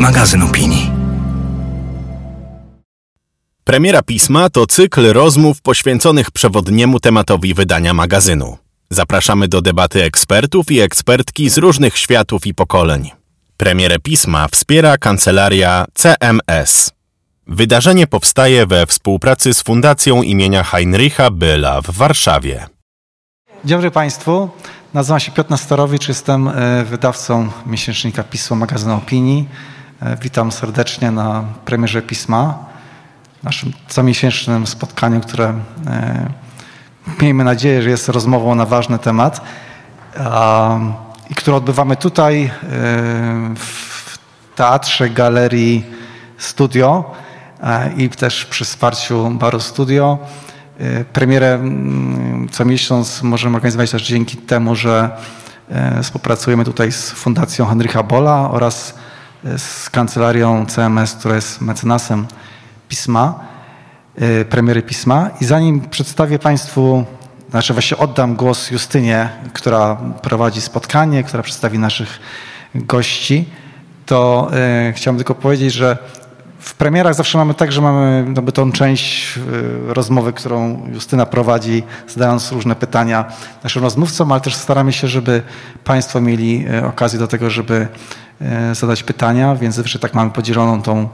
magazyn opinii. Premiera pisma to cykl rozmów poświęconych przewodniemu tematowi wydania magazynu. Zapraszamy do debaty ekspertów i ekspertki z różnych światów i pokoleń. Premierę pisma wspiera kancelaria CMS. Wydarzenie powstaje we współpracy z Fundacją imienia Heinricha Byla w Warszawie. Dzień dobry Państwu. Nazywam się Piotr Nastorowicz, jestem e, wydawcą miesięcznika Pismo Magazynu Opinii. E, witam serdecznie na premierze Pisma, naszym comiesięcznym spotkaniu, które e, miejmy nadzieję, że jest rozmową na ważny temat i które odbywamy tutaj w teatrze Galerii Studio i też przy wsparciu Baru Studio. E, premierę co miesiąc możemy organizować też dzięki temu, że e, współpracujemy tutaj z Fundacją Henryka Bola oraz e, z kancelarią CMS, która jest mecenasem pisma, premiery pisma. I zanim przedstawię Państwu, znaczy właśnie oddam głos Justynie, która prowadzi spotkanie, która przedstawi naszych gości, to chciałbym tylko powiedzieć, że w premierach zawsze mamy tak, że mamy jakby tą część y, rozmowy, którą Justyna prowadzi, zadając różne pytania naszym rozmówcom, ale też staramy się, żeby Państwo mieli okazję do tego, żeby zadać pytania, więc zawsze tak mamy podzieloną tą,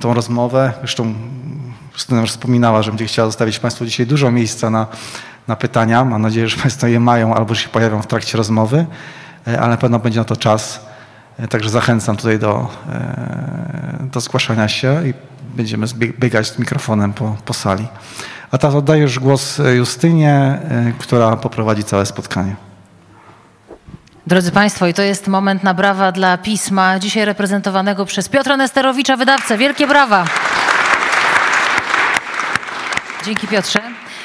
tą rozmowę. Zresztą Justyna już wspominała, że będzie chciała zostawić Państwu dzisiaj dużo miejsca na, na pytania. Mam nadzieję, że Państwo je mają albo się pojawią w trakcie rozmowy, ale na pewno będzie na to czas. Także zachęcam tutaj do, e, do zgłaszania się i będziemy biegać z mikrofonem po, po sali. A teraz oddaję już głos Justynie, e, która poprowadzi całe spotkanie. Drodzy Państwo, i to jest moment na brawa dla pisma, dzisiaj reprezentowanego przez Piotra Nesterowicza, wydawcę. Wielkie brawa! Dzięki Piotrze.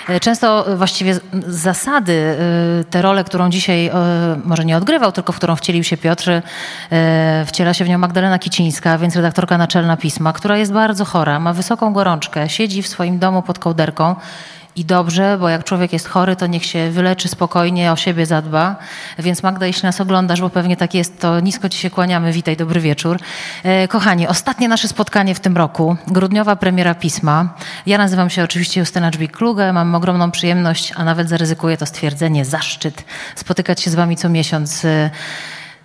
E, często e, właściwie z zasady e, tę rolę, którą dzisiaj może nie odgrywał, tylko w którą wcielił się Piotr, wciela się w nią Magdalena Kicińska, więc redaktorka naczelna pisma, która jest bardzo chora, ma wysoką gorączkę, siedzi w swoim domu pod kołderką i dobrze, bo jak człowiek jest chory, to niech się wyleczy spokojnie, o siebie zadba. Więc Magda, jeśli nas oglądasz, bo pewnie tak jest, to nisko Ci się kłaniamy. Witaj, dobry wieczór. E, kochani, ostatnie nasze spotkanie w tym roku, grudniowa premiera pisma. Ja nazywam się oczywiście Justyna Dżbik-Kluge, mam ogromną przyjemność, a nawet zaryzykuję to stwierdzenie, zaszczyt spotykać się z Wami co miesiąc e,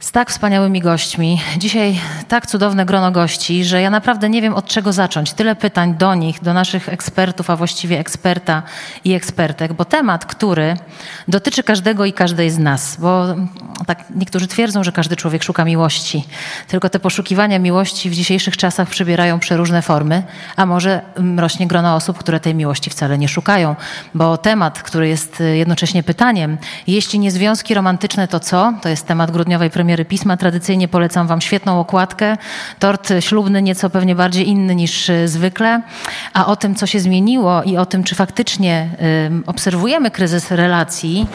z tak wspaniałymi gośćmi. Dzisiaj tak cudowne grono gości, że ja naprawdę nie wiem od czego zacząć. Tyle pytań do nich, do naszych ekspertów, a właściwie eksperta i ekspertek, bo temat, który dotyczy każdego i każdej z nas, bo tak niektórzy twierdzą, że każdy człowiek szuka miłości, tylko te poszukiwania miłości w dzisiejszych czasach przybierają przeróżne formy, a może rośnie grono osób, które tej miłości wcale nie szukają, bo temat, który jest jednocześnie pytaniem, jeśli nie związki romantyczne, to co? To jest temat grudniowej premiery premiery pisma. Tradycyjnie polecam Wam świetną okładkę. Tort ślubny nieco pewnie bardziej inny niż y, zwykle. A o tym, co się zmieniło i o tym, czy faktycznie y, obserwujemy kryzys relacji,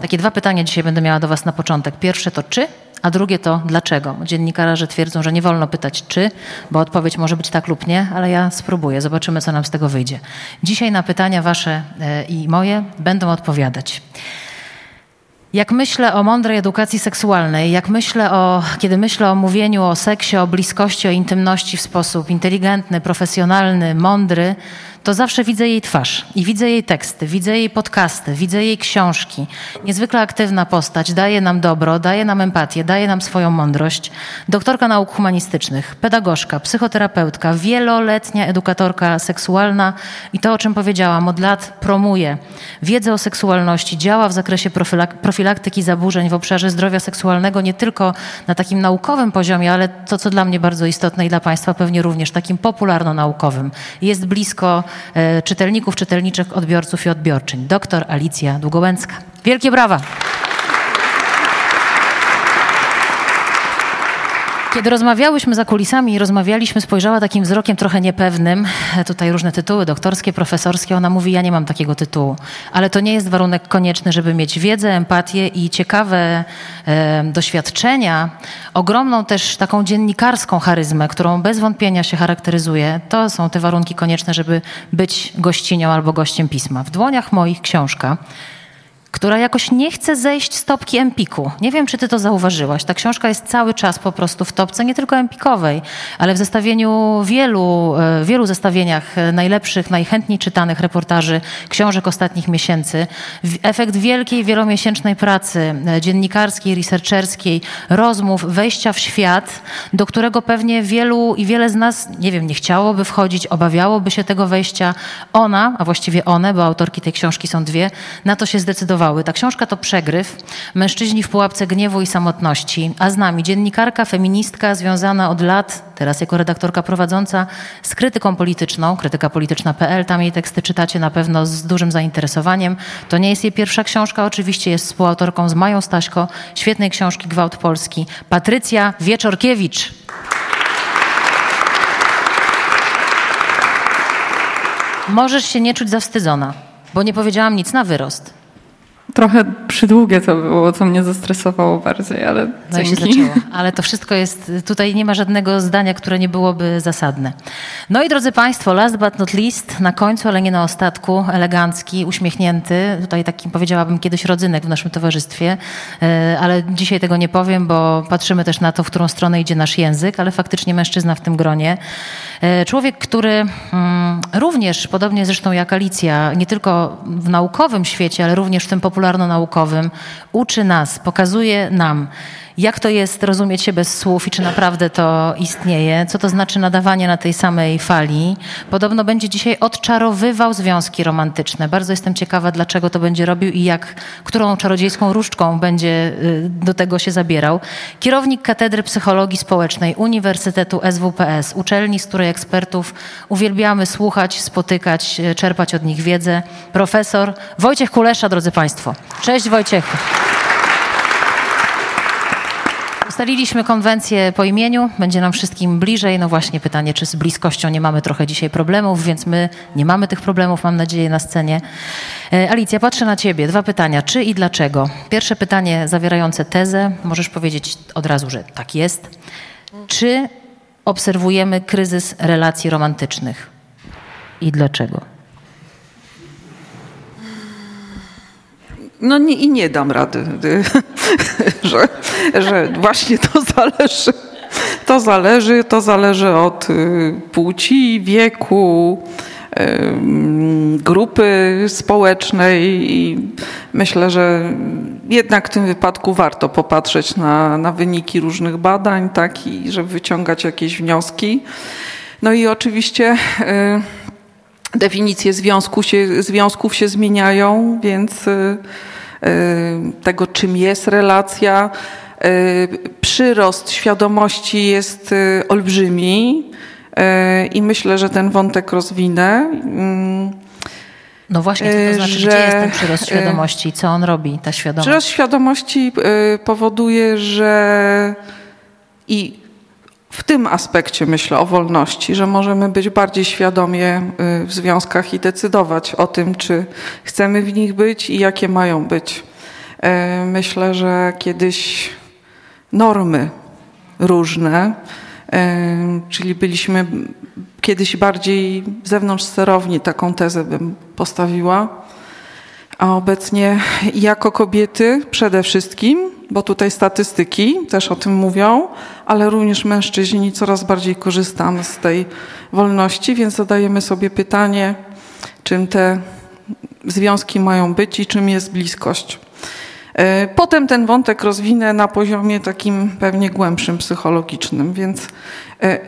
takie dwa pytania dzisiaj będę miała do Was na początek. Pierwsze to czy, a drugie to dlaczego. Dziennikarze twierdzą, że nie wolno pytać czy, bo odpowiedź może być tak lub nie, ale ja spróbuję. Zobaczymy, co nam z tego wyjdzie. Dzisiaj na pytania Wasze y, i moje będą odpowiadać. Jak myślę o mądrej edukacji seksualnej, jak myślę o, kiedy myślę o mówieniu o seksie, o bliskości, o intymności w sposób inteligentny, profesjonalny, mądry, to zawsze widzę jej twarz i widzę jej teksty, widzę jej podcasty, widzę jej książki. Niezwykle aktywna postać, daje nam dobro, daje nam empatię, daje nam swoją mądrość. Doktorka nauk humanistycznych, pedagogzka, psychoterapeutka, wieloletnia edukatorka seksualna i to, o czym powiedziałam, od lat promuje wiedzę o seksualności, działa w zakresie profilaktyki zaburzeń w obszarze zdrowia seksualnego nie tylko na takim naukowym poziomie, ale to, co dla mnie bardzo istotne i dla Państwa pewnie również, takim popularno-naukowym. Jest blisko czytelników, czytelniczych, odbiorców i odbiorczyń. Doktor Alicja Długołęcka. Wielkie brawa! Kiedy rozmawiałyśmy za kulisami i rozmawialiśmy, spojrzała takim wzrokiem trochę niepewnym. Tutaj różne tytuły doktorskie, profesorskie. Ona mówi, ja nie mam takiego tytułu. Ale to nie jest warunek konieczny, żeby mieć wiedzę, empatię i ciekawe e, doświadczenia. Ogromną też taką dziennikarską charyzmę, którą bez wątpienia się charakteryzuje. To są te warunki konieczne, żeby być gościnią albo gościem pisma. W dłoniach moich książka która jakoś nie chce zejść z topki Empiku. Nie wiem, czy ty to zauważyłaś. Ta książka jest cały czas po prostu w topce, nie tylko Empikowej, ale w zestawieniu wielu, e, wielu zestawieniach najlepszych, najchętniej czytanych reportaży, książek ostatnich miesięcy. Efekt wielkiej, wielomiesięcznej pracy e, dziennikarskiej, researcherskiej, rozmów, wejścia w świat, do którego pewnie wielu i wiele z nas, nie wiem, nie chciałoby wchodzić, obawiałoby się tego wejścia. Ona, a właściwie one, bo autorki tej książki są dwie, na to się zdecydowały ta książka to przegryw. Mężczyźni w pułapce gniewu i samotności, a z nami dziennikarka, feministka związana od lat, teraz jako redaktorka prowadząca, z krytyką polityczną, krytyka polityczna.pl. Tam jej teksty czytacie na pewno z dużym zainteresowaniem. To nie jest jej pierwsza książka, oczywiście jest współautorką z Mają Staśko, świetnej książki Gwałt Polski. Patrycja Wieczorkiewicz. Możesz się nie czuć zawstydzona, bo nie powiedziałam nic na wyrost. Trochę przydługie to było, co mnie zestresowało bardziej, ale no dzięki. się zaczęło. Ale to wszystko jest, tutaj nie ma żadnego zdania, które nie byłoby zasadne. No i drodzy Państwo, last but not least, na końcu, ale nie na ostatku, elegancki, uśmiechnięty, tutaj taki powiedziałabym kiedyś rodzynek w naszym towarzystwie, e, ale dzisiaj tego nie powiem, bo patrzymy też na to, w którą stronę idzie nasz język, ale faktycznie mężczyzna w tym gronie. E, człowiek, który mm, również, podobnie zresztą jak Alicja, nie tylko w naukowym świecie, ale również w tym popularno-naukowym, uczy nas, pokazuje nam, jak to jest rozumieć się bez słów i czy naprawdę to istnieje, co to znaczy nadawanie na tej samej fali. Podobno będzie dzisiaj odczarowywał związki romantyczne. Bardzo jestem ciekawa, dlaczego to będzie robił i jak, którą czarodziejską różdżką będzie y, do tego się zabierał. Kierownik Katedry Psychologii Społecznej Uniwersytetu SWPS, uczelni, z której ekspertów uwielbiamy słuchać, spotykać, y, czerpać od nich wiedzę. Profesor Wojciech Kulesza, drodzy Państwo. Cześć Wojciechu. Ustaliliśmy konwencję po imieniu, będzie nam wszystkim bliżej. No właśnie pytanie, czy z bliskością nie mamy trochę dzisiaj problemów, więc my nie mamy tych problemów, mam nadzieję, na scenie. E, Alicja, patrzę na ciebie. Dwa pytania. Czy i dlaczego? Pierwsze pytanie zawierające tezę. Możesz powiedzieć od razu, że tak jest. Czy obserwujemy kryzys relacji romantycznych? I dlaczego? No nie, i nie dam rady, że, że właśnie to zależy. To zależy, to zależy od y, płci, wieku, grupy społecznej i myślę, że jednak w tym wypadku warto popatrzeć na, na wyniki różnych badań, tak, i żeby wyciągać jakieś wnioski. No i oczywiście y, definicje związku się, związków się zmieniają, więc y, Y, tego, czym jest relacja. Y, przyrost świadomości jest olbrzymi i myślę, że ten wątek rozwinę. No właśnie, to znaczy, że, gdzie jest ten przyrost świadomości? Co on robi, ta świadomość? Przyrost świadomości powoduje, że i w tym aspekcie myślę o wolności, że możemy być bardziej świadomie y, w związkach i decydować o tym, czy chcemy w nich być i jakie mają być. Y, myślę, że kiedyś normy różne, y, czyli byliśmy kiedyś bardziej zewnątrz sterowni, taką tezę bym postawiła, a obecnie jako kobiety przede wszystkim bo tutaj statystyki też o tym mówią, ale również mężczyźni coraz bardziej korzystamy z tej wolności, więc zadajemy sobie pytanie, czym te związki mają być i czym jest bliskość. E, potem ten wątek rozwinę na poziomie takim pewnie głębszym, psychologicznym, więc e,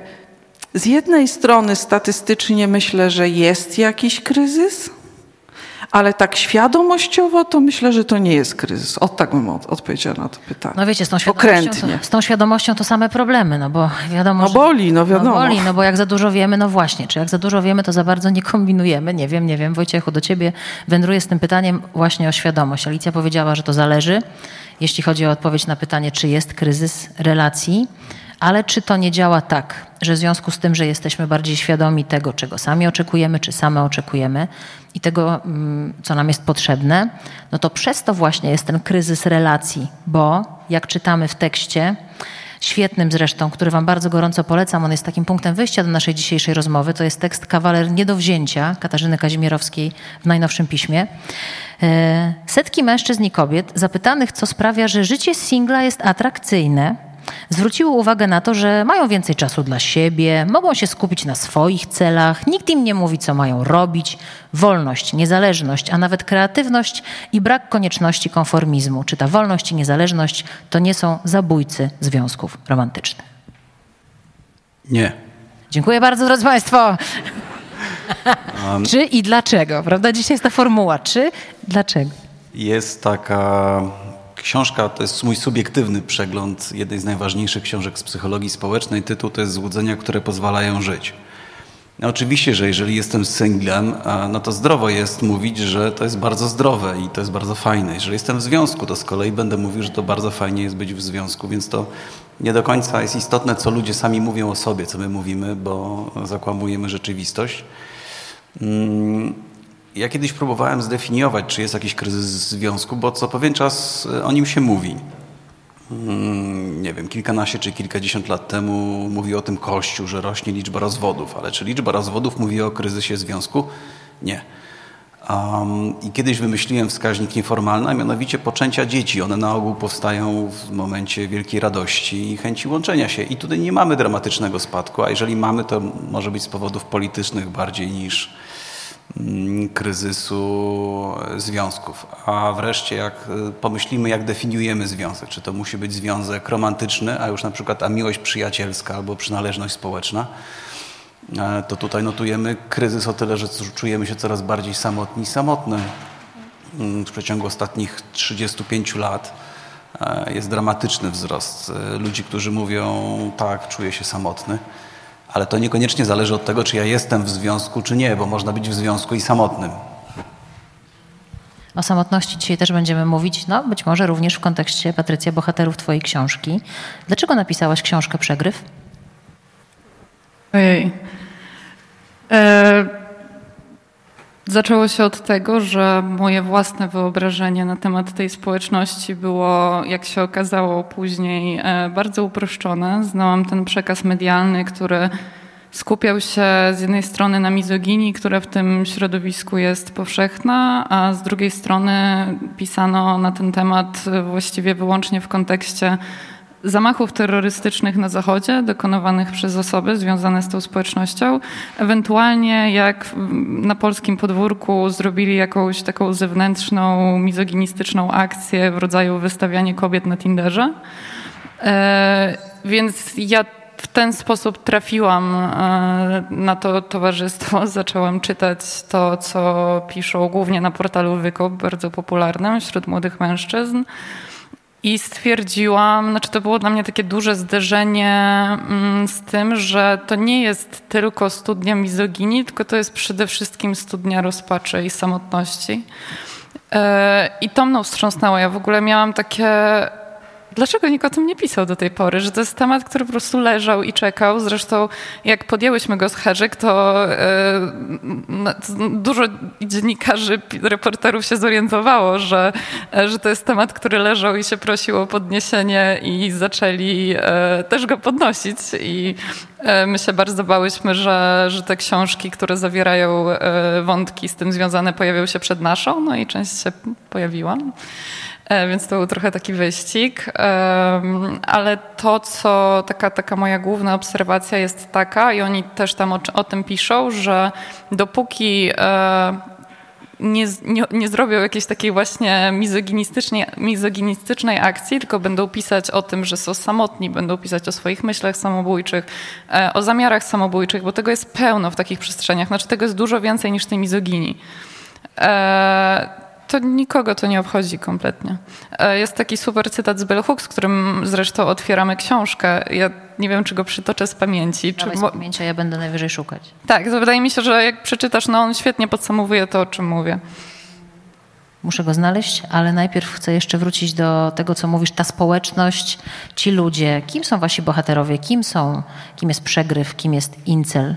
z jednej strony statystycznie myślę, że jest jakiś kryzys, ale tak świadomościowo to myślę, że to nie jest kryzys. O tak bym od, odpowiedziała na to pytanie. No wiecie, z tą świadomością, to, z tą świadomością to same problemy, no bo wiadomo, No boli, no wiadomo. No boli, no bo jak za dużo wiemy, no właśnie, czy jak za dużo wiemy, to za bardzo nie kombinujemy. Nie wiem, nie wiem. Wojciechu, do ciebie wędruję z tym pytaniem właśnie o świadomość. Alicja powiedziała, że to zależy, jeśli chodzi o odpowiedź na pytanie, czy jest kryzys relacji. Ale czy to nie działa tak, że w związku z tym, że jesteśmy bardziej świadomi tego, czego sami oczekujemy, czy same oczekujemy i tego, mm, co nam jest potrzebne, no to przez to właśnie jest ten kryzys relacji, bo jak czytamy w tekście, świetnym zresztą, który Wam bardzo gorąco polecam. On jest takim punktem wyjścia do naszej dzisiejszej rozmowy. To jest tekst Kawaler nie do wzięcia Katarzyny Kazimierowskiej w najnowszym piśmie. E, setki mężczyzn i kobiet zapytanych, co sprawia, że życie singla jest atrakcyjne, zwróciły uwagę na to, że mają więcej czasu dla siebie, mogą się skupić na swoich celach, nikt im nie mówi, co mają robić. Wolność, niezależność, a nawet kreatywność i brak konieczności konformizmu. Czy ta wolność i niezależność to nie są zabójcy związków romantycznych? Nie. Dziękuję bardzo, drodzy Państwo. czy i dlaczego? Prawda? Dzisiaj jest ta formuła. Czy, dlaczego? Jest taka książka, to jest mój subiektywny przegląd jednej z najważniejszych książek z psychologii społecznej. Tytuł to jest Złudzenia, które pozwalają żyć. No oczywiście, że jeżeli jestem singlem, no to zdrowo jest mówić, że to jest bardzo zdrowe i to jest bardzo fajne. Jeżeli jestem w związku, to z kolei będę mówił, że to bardzo fajnie jest być w związku, więc to nie do końca jest istotne, co ludzie sami mówią o sobie, co my mówimy, bo zakłamujemy rzeczywistość. Mm, ja kiedyś próbowałem zdefiniować, czy jest jakiś kryzys związku, bo co pewien czas e, o nim się mówi. Mm, nie wiem, kilkanaście czy kilkadziesiąt lat temu mówi o tym Kościół, że rośnie liczba rozwodów, ale czy liczba rozwodów mówi o kryzysie związku? Nie. Um, I kiedyś wymyśliłem wskaźnik nieformalny, a mianowicie poczęcia dzieci. One na ogół powstają w momencie wielkiej radości i chęci łączenia się. I tutaj nie mamy dramatycznego spadku, a jeżeli mamy, to może być z powodów politycznych bardziej niż, kryzysu związków. A wreszcie jak y, pomyślimy, jak definiujemy związek, czy to musi być związek romantyczny, a już na przykład a miłość przyjacielska albo przynależność społeczna, e, to tutaj notujemy kryzys o tyle, że czujemy się coraz bardziej samotni i samotne. Mm, w przeciągu ostatnich 35 lat e, jest dramatyczny wzrost e, ludzi, którzy mówią tak, czuję się samotny ale to niekoniecznie zależy od tego, czy ja jestem w związku, czy nie, bo można być w związku i samotnym. O samotności dzisiaj też będziemy mówić, no być może również w kontekście, Patrycja, bohaterów Twojej książki. Dlaczego napisałaś książkę Przegryw? Ojej. E Zaczęło się od tego, że moje własne wyobrażenie na temat tej społeczności było, jak się okazało później, e, bardzo uproszczone. Znałam ten przekaz medialny, który skupiał się z jednej strony na mizoginii, która w tym środowisku jest powszechna, a z drugiej strony pisano na ten temat właściwie wyłącznie w kontekście zamachów terrorystycznych na Zachodzie, dokonywanych przez osoby związane z tą społecznością. Ewentualnie jak na polskim podwórku zrobili jakąś taką zewnętrzną, mizoginistyczną akcję w rodzaju wystawianie kobiet na Tinderze. E, więc ja w ten sposób trafiłam e, na to towarzystwo. Zaczęłam czytać to, co piszą głównie na portalu Wykop, bardzo popularnym wśród młodych mężczyzn. I stwierdziłam, znaczy to było dla mnie takie duże zderzenie mm, z tym, że to nie jest tylko studnia mizoginii, tylko to jest przede wszystkim studnia rozpaczy i samotności. E, I to mną wstrząsnęło. Ja w ogóle miałam takie Dlaczego nikt o tym nie pisał do tej pory? Że to jest temat, który po prostu leżał i czekał. Zresztą jak podjęłyśmy go z Herzyk, to e, dużo dziennikarzy, reporterów się zorientowało, że, e, że to jest temat, który leżał i się prosił o podniesienie i zaczęli e, też go podnosić. I my się bardzo bałyśmy, że, że te książki, które zawierają wątki z tym związane, pojawią się przed naszą, no i część się pojawiła. E, więc to był trochę taki wyścig. Ale to, co taka, taka moja główna obserwacja jest taka, i oni też tam o, o tym piszą, że dopóki e, nie, nie, nie, zrobią jakiejś takiej właśnie mizoginistycznej, akcji, tylko będą pisać o tym, że są samotni, będą pisać o swoich myślach samobójczych, e, o zamiarach samobójczych, bo tego jest pełno w takich przestrzeniach. Znaczy tego jest dużo więcej niż tej mizoginii to nikogo to nie obchodzi kompletnie. E, jest taki super cytat z Bell Hooks, z którym zresztą otwieramy książkę. Ja nie wiem, czy go przytoczę z pamięci. Czy... z pamięci, ja będę najwyżej szukać. Tak, to wydaje mi się, że jak przeczytasz, no on świetnie podsumowuje to, o czym mówię. Muszę go znaleźć, ale najpierw chcę jeszcze wrócić do tego, co mówisz, ta społeczność, ci ludzie. Kim są wasi bohaterowie? Kim są? Kim jest przegryw? Kim jest incel?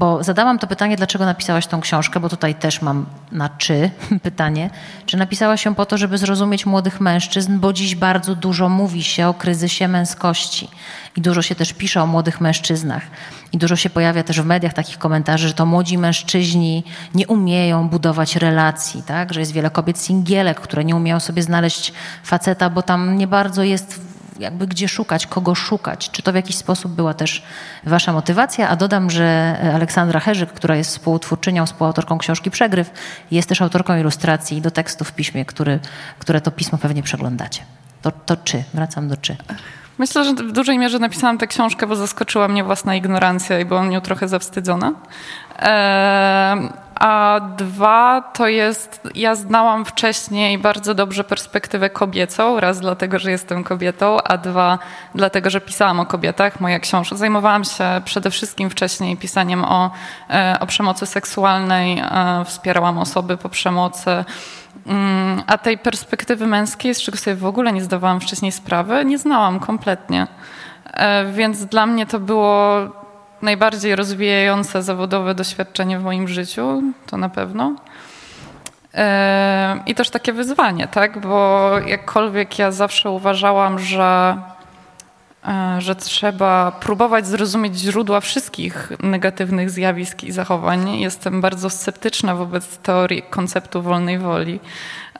Bo zadałam to pytanie, dlaczego napisałaś tą książkę, bo tutaj też mam na czy pytanie. Czy napisałaś ją po to, żeby zrozumieć młodych mężczyzn, bo dziś bardzo dużo mówi się o kryzysie męskości i dużo się też pisze o młodych mężczyznach. I dużo się pojawia też w mediach takich komentarzy, że to młodzi mężczyźni nie umieją budować relacji, tak? że jest wiele kobiet singielek, które nie umieją sobie znaleźć faceta, bo tam nie bardzo jest jakby gdzie szukać, kogo szukać. Czy to w jakiś sposób była też wasza motywacja? A dodam, że Aleksandra Herzyk, która jest współtwórczynią, współautorką książki Przegryw, jest też autorką ilustracji do tekstu w piśmie, który, które to pismo pewnie przeglądacie. To, to czy? Wracam do czy. Myślę, że w dużej mierze napisałam tę książkę, bo zaskoczyła mnie własna ignorancja i byłam nią trochę zawstydzona. A dwa to jest, ja znałam wcześniej bardzo dobrze perspektywę kobiecą, raz dlatego, że jestem kobietą, a dwa dlatego, że pisałam o kobietach. Moja książka, zajmowałam się przede wszystkim wcześniej pisaniem o, e, o przemocy seksualnej, e, wspierałam osoby po przemocy. Mm, a tej perspektywy męskiej, z czego sobie w ogóle nie zdawałam wcześniej sprawy, nie znałam kompletnie. E, więc dla mnie to było najbardziej rozwijające zawodowe doświadczenie w moim życiu, to na pewno. E, I też takie wyzwanie, tak? Bo jakkolwiek ja zawsze uważałam, że, e, że trzeba próbować zrozumieć źródła wszystkich negatywnych zjawisk i zachowań. Jestem bardzo sceptyczna wobec teorii konceptu wolnej woli.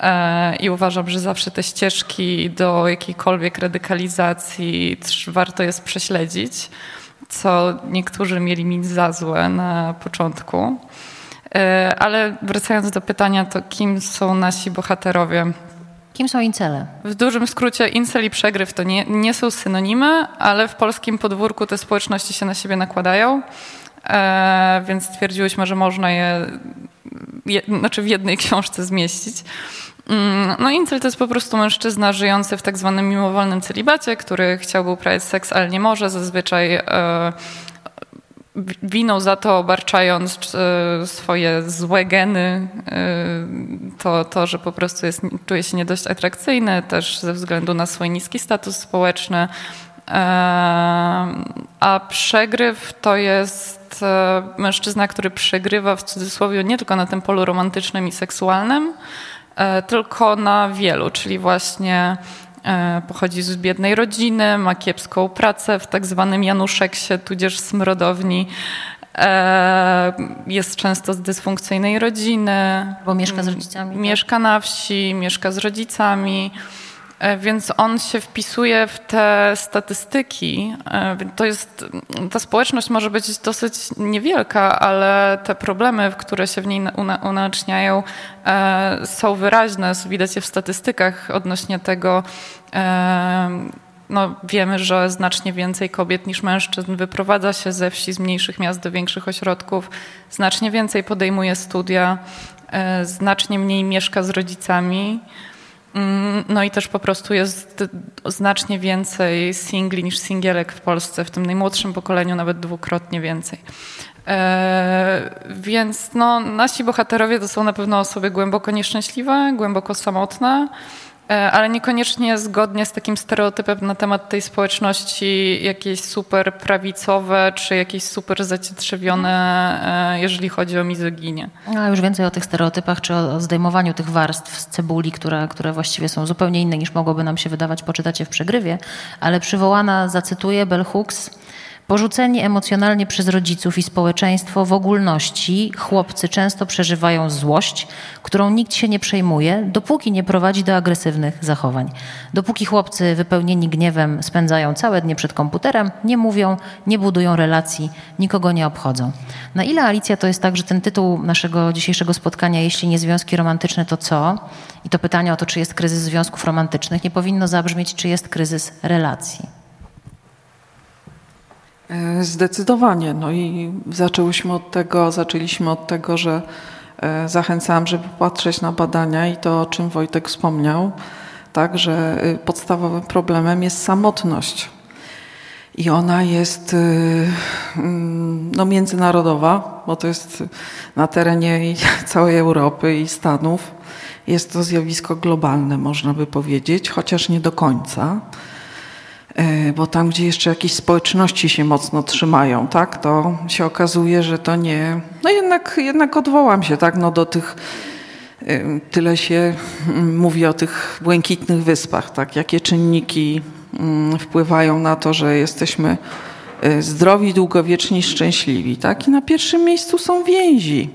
E, I uważam, że zawsze te ścieżki do jakiejkolwiek radykalizacji warto jest prześledzić co niektórzy mieli mieć za złe na początku. E, ale wracając do pytania, to kim są nasi bohaterowie? Kim są incele? W dużym skrócie incel i przegryw to nie, nie są synonimy, ale w polskim podwórku te społeczności się na siebie nakładają, e, więc stwierdziłyśmy, że można je, je znaczy w jednej książce zmieścić. Mm, no incel to jest po prostu mężczyzna żyjący w tak zwanym mimowolnym celibacie, który chciałby uprawiać seks, ale nie może. Zazwyczaj e, winą za to obarczając e, swoje złe geny, e, to, to że po prostu jest, czuje się nie dość atrakcyjny, też ze względu na swój niski status społeczny. A przegryw to jest mężczyzna, który przegrywa w cudzysłowie nie tylko na tym polu romantycznym i seksualnym, tylko na wielu, czyli właśnie e, pochodzi z biednej rodziny, ma kiepską pracę w tak zwanym Januszeksie, tudzież smrodowni. E, jest często z dysfunkcyjnej rodziny. Bo mieszka z rodzicami. Tak? Mieszka na wsi, mieszka z rodzicami. E, więc on się wpisuje w te statystyki. E, to jest, ta społeczność może być dosyć niewielka, ale te problemy, które się w niej unaczniają, e, są wyraźne. Widać je w statystykach odnośnie tego. No, wiemy, że znacznie więcej kobiet niż mężczyzn wyprowadza się ze wsi, z mniejszych miast do większych ośrodków, znacznie więcej podejmuje studia, znacznie mniej mieszka z rodzicami. Mm, no i też po prostu jest znacznie więcej singli niż singielek w Polsce, w tym najmłodszym pokoleniu nawet dwukrotnie więcej. E, więc no, nasi bohaterowie to są na pewno osoby głęboko nieszczęśliwe, głęboko samotne, ale niekoniecznie zgodnie z takim stereotypem na temat tej społeczności jakieś super prawicowe, czy jakieś super zacietrzewione, e, jeżeli chodzi o mizoginię. A już więcej o tych stereotypach, czy o zdejmowaniu tych warstw z cebuli, które, które właściwie są zupełnie inne niż mogłoby nam się wydawać, poczytacie w przegrywie, ale przywołana, zacytuję, Bell Hooks, Porzuceni emocjonalnie przez rodziców i społeczeństwo w ogólności, chłopcy często przeżywają złość, którą nikt się nie przejmuje, dopóki nie prowadzi do agresywnych zachowań. Dopóki chłopcy wypełnieni gniewem spędzają całe dnie przed komputerem, nie mówią, nie budują relacji, nikogo nie obchodzą. Na ile Alicja to jest tak, że ten tytuł naszego dzisiejszego spotkania, jeśli nie związki romantyczne, to co? I to pytanie o to, czy jest kryzys związków romantycznych, nie powinno zabrzmieć, czy jest kryzys relacji. E, zdecydowanie. No i zaczęłyśmy od tego, zaczęliśmy od tego, że e, zachęcałam, żeby patrzeć na badania i to, o czym Wojtek wspomniał, tak, że e, podstawowym problemem jest samotność. I ona jest mm, no, międzynarodowa, bo to jest na terenie całej Europy i Stanów. Jest to zjawisko globalne, można by powiedzieć, chociaż nie do końca. E, bo tam, gdzie jeszcze jakieś społeczności się mocno trzymają, tak, to się okazuje, że to nie. No jednak, jednak odwołam się tak, no do tych. e, Tyle się mm, mówi o tych błękitnych wyspach, tak? Jakie czynniki mm, wpływają na to, że jesteśmy zdrowi, długowieczni, szczęśliwi, tak? I na pierwszym miejscu są więzi,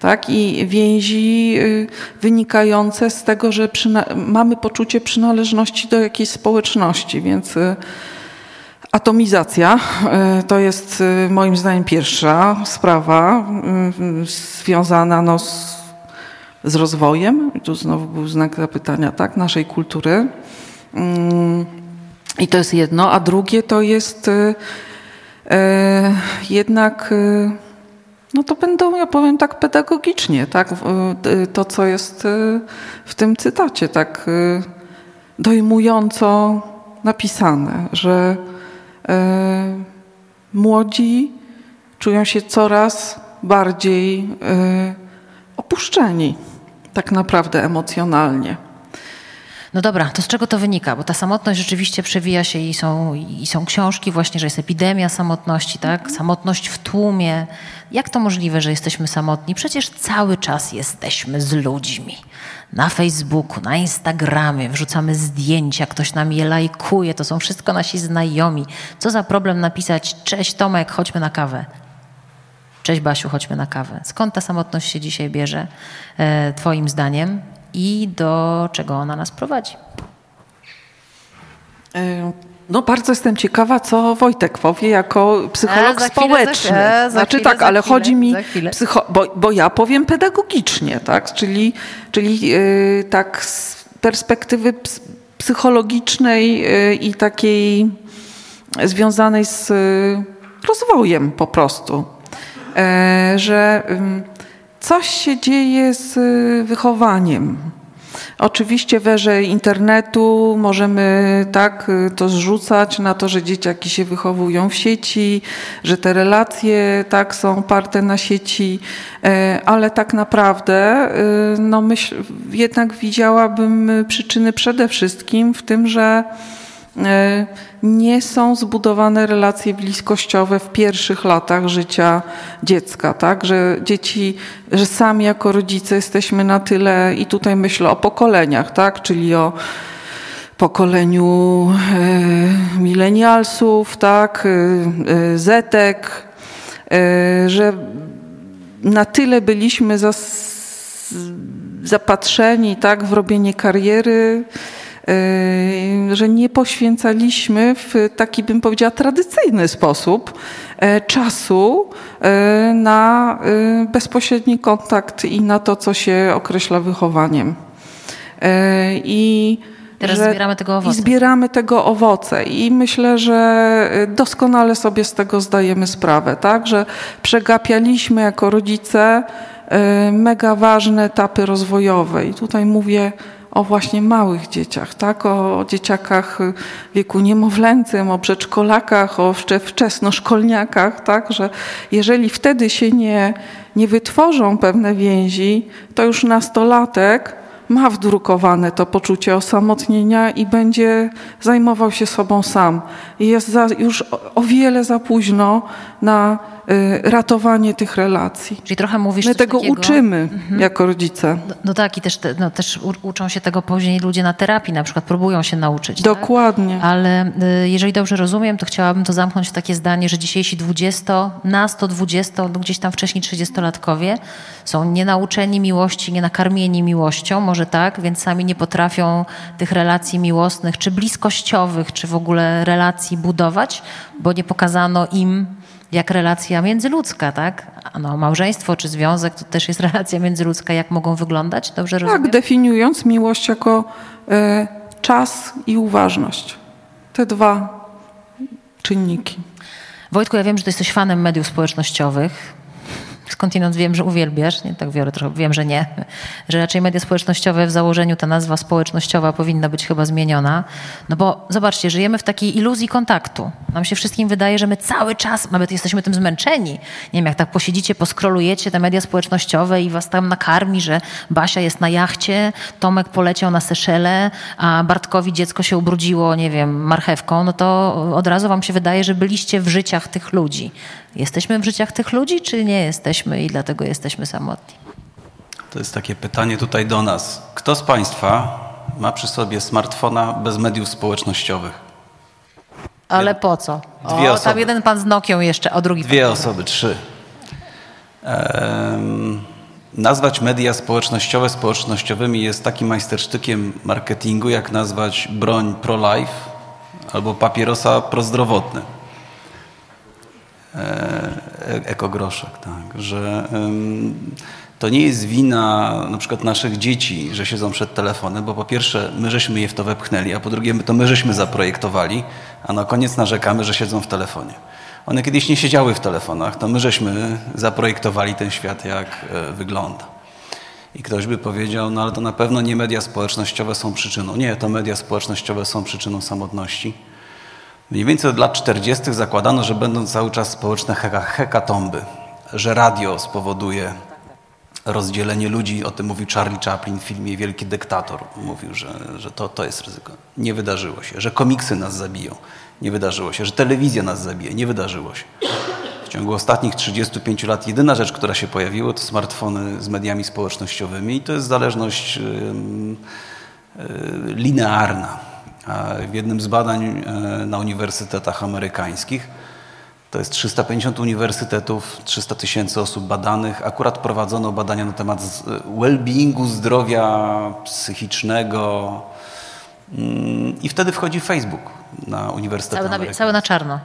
tak? I więzi y, wynikające z tego, że mamy poczucie przynależności do jakiejś społeczności, więc y, atomizacja y, to jest y, moim zdaniem pierwsza sprawa y, związana no, z, z rozwojem. Tu znowu był znak zapytania, tak? Naszej kultury. Mm, I to jest jedno, a drugie to jest y, jednak, y, no to będą, ja powiem tak pedagogicznie, tak, y, to co jest w tym cytacie, tak dojmująco napisane, że młodzi czują się coraz bardziej opuszczeni, tak naprawdę emocjonalnie. No dobra, to z czego to wynika? Bo ta samotność rzeczywiście przewija się i są, i są książki właśnie, że jest epidemia samotności, tak? Samotność w tłumie. Jak to możliwe, że jesteśmy samotni? Przecież cały czas jesteśmy z ludźmi. Na Facebooku, na Instagramie wrzucamy zdjęcia, ktoś nam je lajkuje, to są wszystko nasi znajomi. Co za problem napisać, cześć Tomek, chodźmy na kawę. Cześć Basiu, chodźmy na kawę. Skąd ta samotność się dzisiaj bierze, e, Twoim zdaniem, i do czego ona nas prowadzi? E, No bardzo jestem ciekawa, co Wojtek powie jako psycholog E, za chwilę, społeczny. za- znaczy chwilę, tak, ale chwilę, chodzi mi, psycho, bo, bo ja powiem pedagogicznie, tak? Czyli, czyli e, tak z perspektywy ps- psychologicznej e, i takiej związanej z e, rozwojem po prostu. Że ym, coś się dzieje z e, wychowaniem. Oczywiście w erze internetu możemy tak y, to zrzucać na to, że dzieciaki się wychowują w sieci, że te relacje tak są oparte na sieci, e, ale tak naprawdę y, no myśl, jednak widziałabym y, przyczyny przede wszystkim w tym, że nie są zbudowane relacje bliskościowe w pierwszych latach życia dziecka, tak? Że dzieci, że sami jako rodzice jesteśmy na tyle, i tutaj myślę o pokoleniach, tak? Czyli o pokoleniu e, milenialsów, tak? E, e, zetek, e, że na tyle byliśmy zas, zapatrzeni tak, w robienie kariery, że nie poświęcaliśmy w taki, bym powiedziała, tradycyjny sposób e, czasu e, na e, bezpośredni kontakt i na to, co się określa wychowaniem. I Teraz zbieramy tego owoce. I zbieramy tego owoce i myślę, że y, doskonale sobie z tego zdajemy sprawę, tak? Że przegapialiśmy jako rodzice y, mega ważne etapy rozwojowe i tutaj mówię o właśnie małych dzieciach, tak? O dzieciakach w wieku niemowlęcym, o przedszkolakach, o wczesnoszkolniakach, tak? Że jeżeli wtedy się nie, nie wytworzą pewne więzi, to już nastolatek ma wdrukowane to poczucie osamotnienia i będzie zajmował się sobą sam. I jest za, już o wiele za późno na y, ratowanie tych relacji. Czyli trochę mówisz My tego takiego, uczymy jako rodzice. No, no tak, i też, te, no, też uczą się tego później ludzie na terapii, na przykład próbują się nauczyć. Dokładnie. Tak? Ale y, jeżeli dobrze rozumiem, to chciałabym to zamknąć w takie zdanie, że dzisiejsi 20, na 120, no gdzieś tam wcześniej 30-latkowie są nienauczeni miłości, nienakarmieni miłością, może tak, więc sami nie potrafią tych relacji miłosnych, czy bliskościowych, czy w ogóle relacji budować, bo nie pokazano im, jak relacja międzyludzka, tak? No, małżeństwo czy związek to też jest relacja międzyludzka, jak mogą wyglądać? Dobrze rozumiem? Tak, definiując miłość jako y, czas i uważność. Te dwa czynniki. Wojtku, ja wiem, że jesteś fanem mediów społecznościowych. Skądinąd wiem, że uwielbiasz, nie tak biorę trochę, wiem, że nie, że raczej media społecznościowe w założeniu ta nazwa społecznościowa powinna być chyba zmieniona. No bo zobaczcie, żyjemy w takiej iluzji kontaktu. Nam się wszystkim wydaje, że my cały czas, nawet jesteśmy tym zmęczeni. Nie wiem, jak tak posiedzicie, poskrolujecie te media społecznościowe i was tam nakarmi, że Basia jest na jachcie, Tomek poleciał na Seszele, a Bartkowi dziecko się ubrudziło, nie wiem, marchewką, no to od razu wam się wydaje, że byliście w życiach tych ludzi. Jesteśmy w życiach tych ludzi, czy nie jesteśmy i dlatego jesteśmy samotni? To jest takie pytanie tutaj do nas. Kto z Państwa ma przy sobie smartfona bez mediów społecznościowych? Ale po co? Dwie o, osoby. tam jeden pan z Nokią jeszcze, a drugi Dwie pan. osoby, trzy. Em, nazwać media społecznościowe społecznościowymi jest takim majstersztykiem marketingu, jak nazwać broń pro-life albo papierosa prozdrowotny. E, ekogroszek, tak, że to nie jest wina na przykład naszych dzieci, że siedzą przed telefonem, bo po pierwsze my żeśmy je w to wepchnęli, a po drugie to my żeśmy zaprojektowali, a na koniec narzekamy, że siedzą w telefonie. One kiedyś nie siedziały w telefonach, to my żeśmy zaprojektowali ten świat, jak e, wygląda. I ktoś by powiedział, no ale to na pewno nie media społecznościowe są przyczyną. Nie, to media społecznościowe są przyczyną samotności. Mniej więcej od lat 40. zakładano, że będą cały czas społeczne heka, hekatomby, że radio spowoduje rozdzielenie ludzi. O tym mówił Charlie Chaplin w filmie Wielki Dyktator. Mówił, że, że to, to jest ryzyko. Nie wydarzyło się. Że komiksy nas zabiją. Nie wydarzyło się. Że telewizja nas zabije. Nie wydarzyło się. W ciągu ostatnich 35 lat jedyna rzecz, która się pojawiła, to smartfony z mediami społecznościowymi i to jest zależność y, linearna. W jednym z badań y, na uniwersytetach amerykańskich, to jest 350 uniwersytetów, 300 tysięcy osób badanych, akurat prowadzono badania na temat z- well-beingu, zdrowia psychicznego mm, i wtedy wchodzi Facebook na Uniwersytet Cały na, cały na czarno.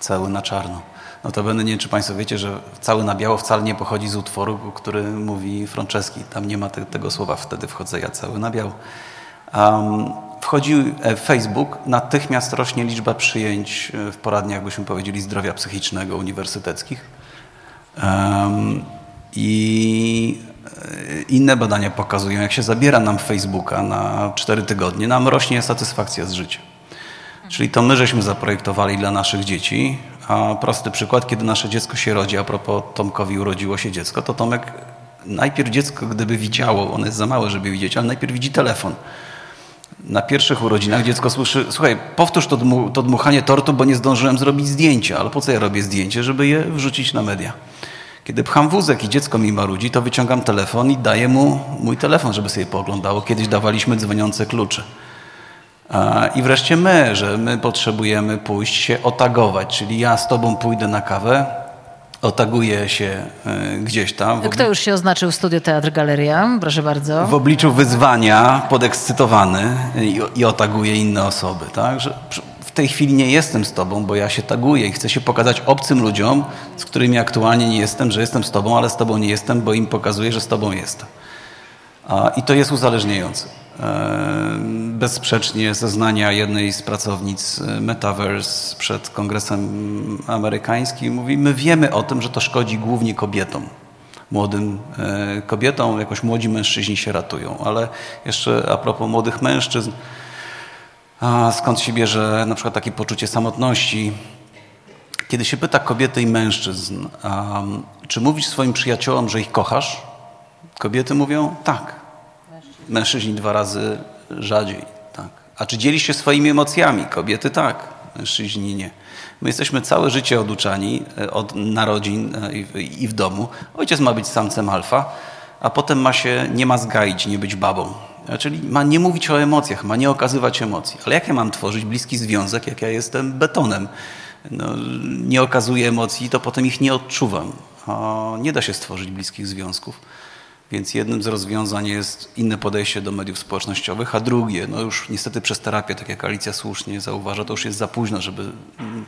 Cały na czarno. No to będę, nie wiem, czy Państwo wiecie, że cały na biało wcale nie pochodzi z utworu, który mówi Franceski. Tam nie ma te, tego słowa wtedy wchodzę ja cały na biało. Um, wchodzi e, Facebook, natychmiast rośnie liczba przyjęć e, w poradniach, byśmy powiedzieli, zdrowia psychicznego uniwersyteckich. Um, I e, inne badania pokazują, jak się zabiera nam Facebooka na 4 tygodnie, nam rośnie satysfakcja z życia. Czyli to my żeśmy zaprojektowali dla naszych dzieci, a prosty przykład, kiedy nasze dziecko się rodzi, a propos Tomkowi urodziło się dziecko, to Tomek najpierw dziecko, gdyby widziało, ono jest za małe, żeby widzieć, ale najpierw widzi telefon. Na pierwszych urodzinach dziecko słyszy, słuchaj, powtórz to, to dmuchanie tortu, bo nie zdążyłem zrobić zdjęcia. Ale po co ja robię zdjęcie? Żeby je wrzucić na media. Kiedy pcham wózek i dziecko mi marudzi, to wyciągam telefon i daję mu mój telefon, żeby sobie pooglądało. Kiedyś dawaliśmy dzwoniące klucze. I wreszcie my, że my potrzebujemy pójść się otagować, czyli ja z tobą pójdę na kawę, otaguję się y, gdzieś tam. Kto już się oznaczył w studio Teatr Galeria? Proszę bardzo. w obliczu wyzwania, podekscytowany i, i otaguję inne osoby. Tak? Że w tej chwili nie jestem z tobą, bo ja się taguję i chcę się pokazać obcym ludziom, z którymi aktualnie nie jestem, że jestem z tobą, ale z tobą nie jestem, bo im pokazuję, że z tobą jestem. I to jest uzależniające. E, Bezsprzecznie zeznania jednej z pracownic e, Metaverse przed Kongresem Amerykańskim mówi, my wiemy o tym, że to szkodzi głównie kobietom. Młodym e, kobietom, jakoś młodzi mężczyźni się ratują. Ale jeszcze a propos młodych mężczyzn, skąd się bierze na przykład takie poczucie samotności? Kiedy się pyta kobiety i mężczyzn, czy mówisz swoim przyjaciołom, że ich kochasz? Kobiety mówią tak. Mężczyźni dwa razy rzadziej. Tak. A czy dzielisz się swoimi emocjami? Kobiety tak, mężczyźni nie. My jesteśmy całe życie oduczani e, od narodzin e, i w, domu. Ojciec ma być samcem alfa, a potem ma się, nie ma zgaić, nie być babą. E, Czyli ma nie mówić o emocjach, ma nie okazywać emocji. Ale jak ja mam tworzyć bliski związek, jak ja jestem betonem? No, nie okazuję emocji, to potem ich nie odczuwam. A nie da się stworzyć bliskich związków. Więc jednym z rozwiązań jest inne podejście do mediów społecznościowych, a drugie, no już niestety przez terapię, tak jak Alicja słusznie zauważa, to już jest za późno, żeby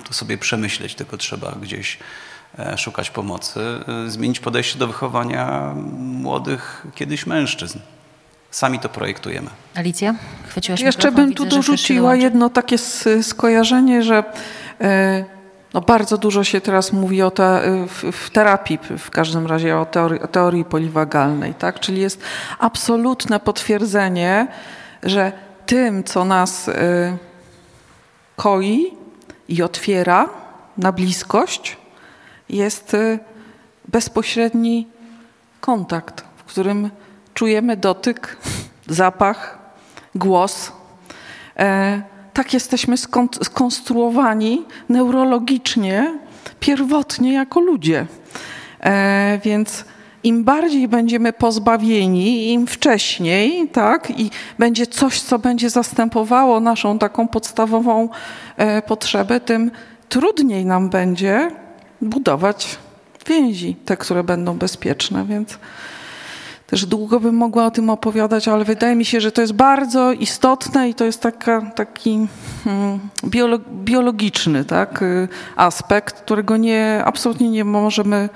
to sobie przemyśleć, tylko trzeba gdzieś e, szukać pomocy, e, zmienić podejście do wychowania młodych kiedyś mężczyzn. Sami to projektujemy. Alicja, chwyciłaś Jeszcze mikrofon? bym tu Widzę, dorzuciła jedno takie skojarzenie, że e, no bardzo dużo się teraz mówi o te, w, w terapii, w każdym razie o teorii, o teorii poliwagalnej, tak? Czyli jest absolutne potwierdzenie, że tym, co nas y, koi i otwiera na bliskość, jest y, bezpośredni kontakt, w którym czujemy dotyk, zapach, głos. E, tak jesteśmy skonstruowani neurologicznie, pierwotnie jako ludzie. E, więc im bardziej będziemy pozbawieni, im wcześniej, tak, i będzie coś, co będzie zastępowało naszą taką podstawową e, potrzebę, tym trudniej nam będzie budować więzi, te, które będą bezpieczne. Więc też długo bym mogła o tym opowiadać, ale wydaje mi się, że to jest bardzo istotne i to jest taka, taki hmm, biologiczny tak, y, aspekt, którego nie, absolutnie nie możemy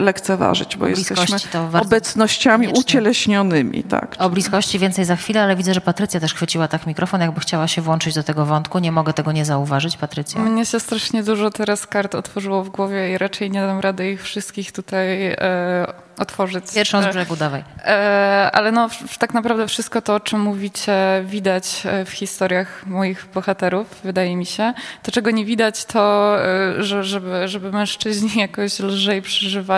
lekceważyć, bo jesteśmy obecnościami koniecznie. ucieleśnionymi. Tak. O bliskości więcej za chwilę, ale widzę, że Patrycja też chwyciła tak mikrofon, jakby chciała się włączyć do tego wątku. Nie mogę tego nie zauważyć, Patrycja. Mnie się strasznie dużo teraz kart otworzyło w głowie i raczej nie dam rady ich wszystkich tutaj e, otworzyć. Pierwszą z brzegu, dawaj. E, ale no, tak naprawdę wszystko to, o czym mówicie, widać e, w historiach moich bohaterów, wydaje mi się. To, czego nie widać, to, e, że, żeby, żeby mężczyźni jakoś lżej przeżywali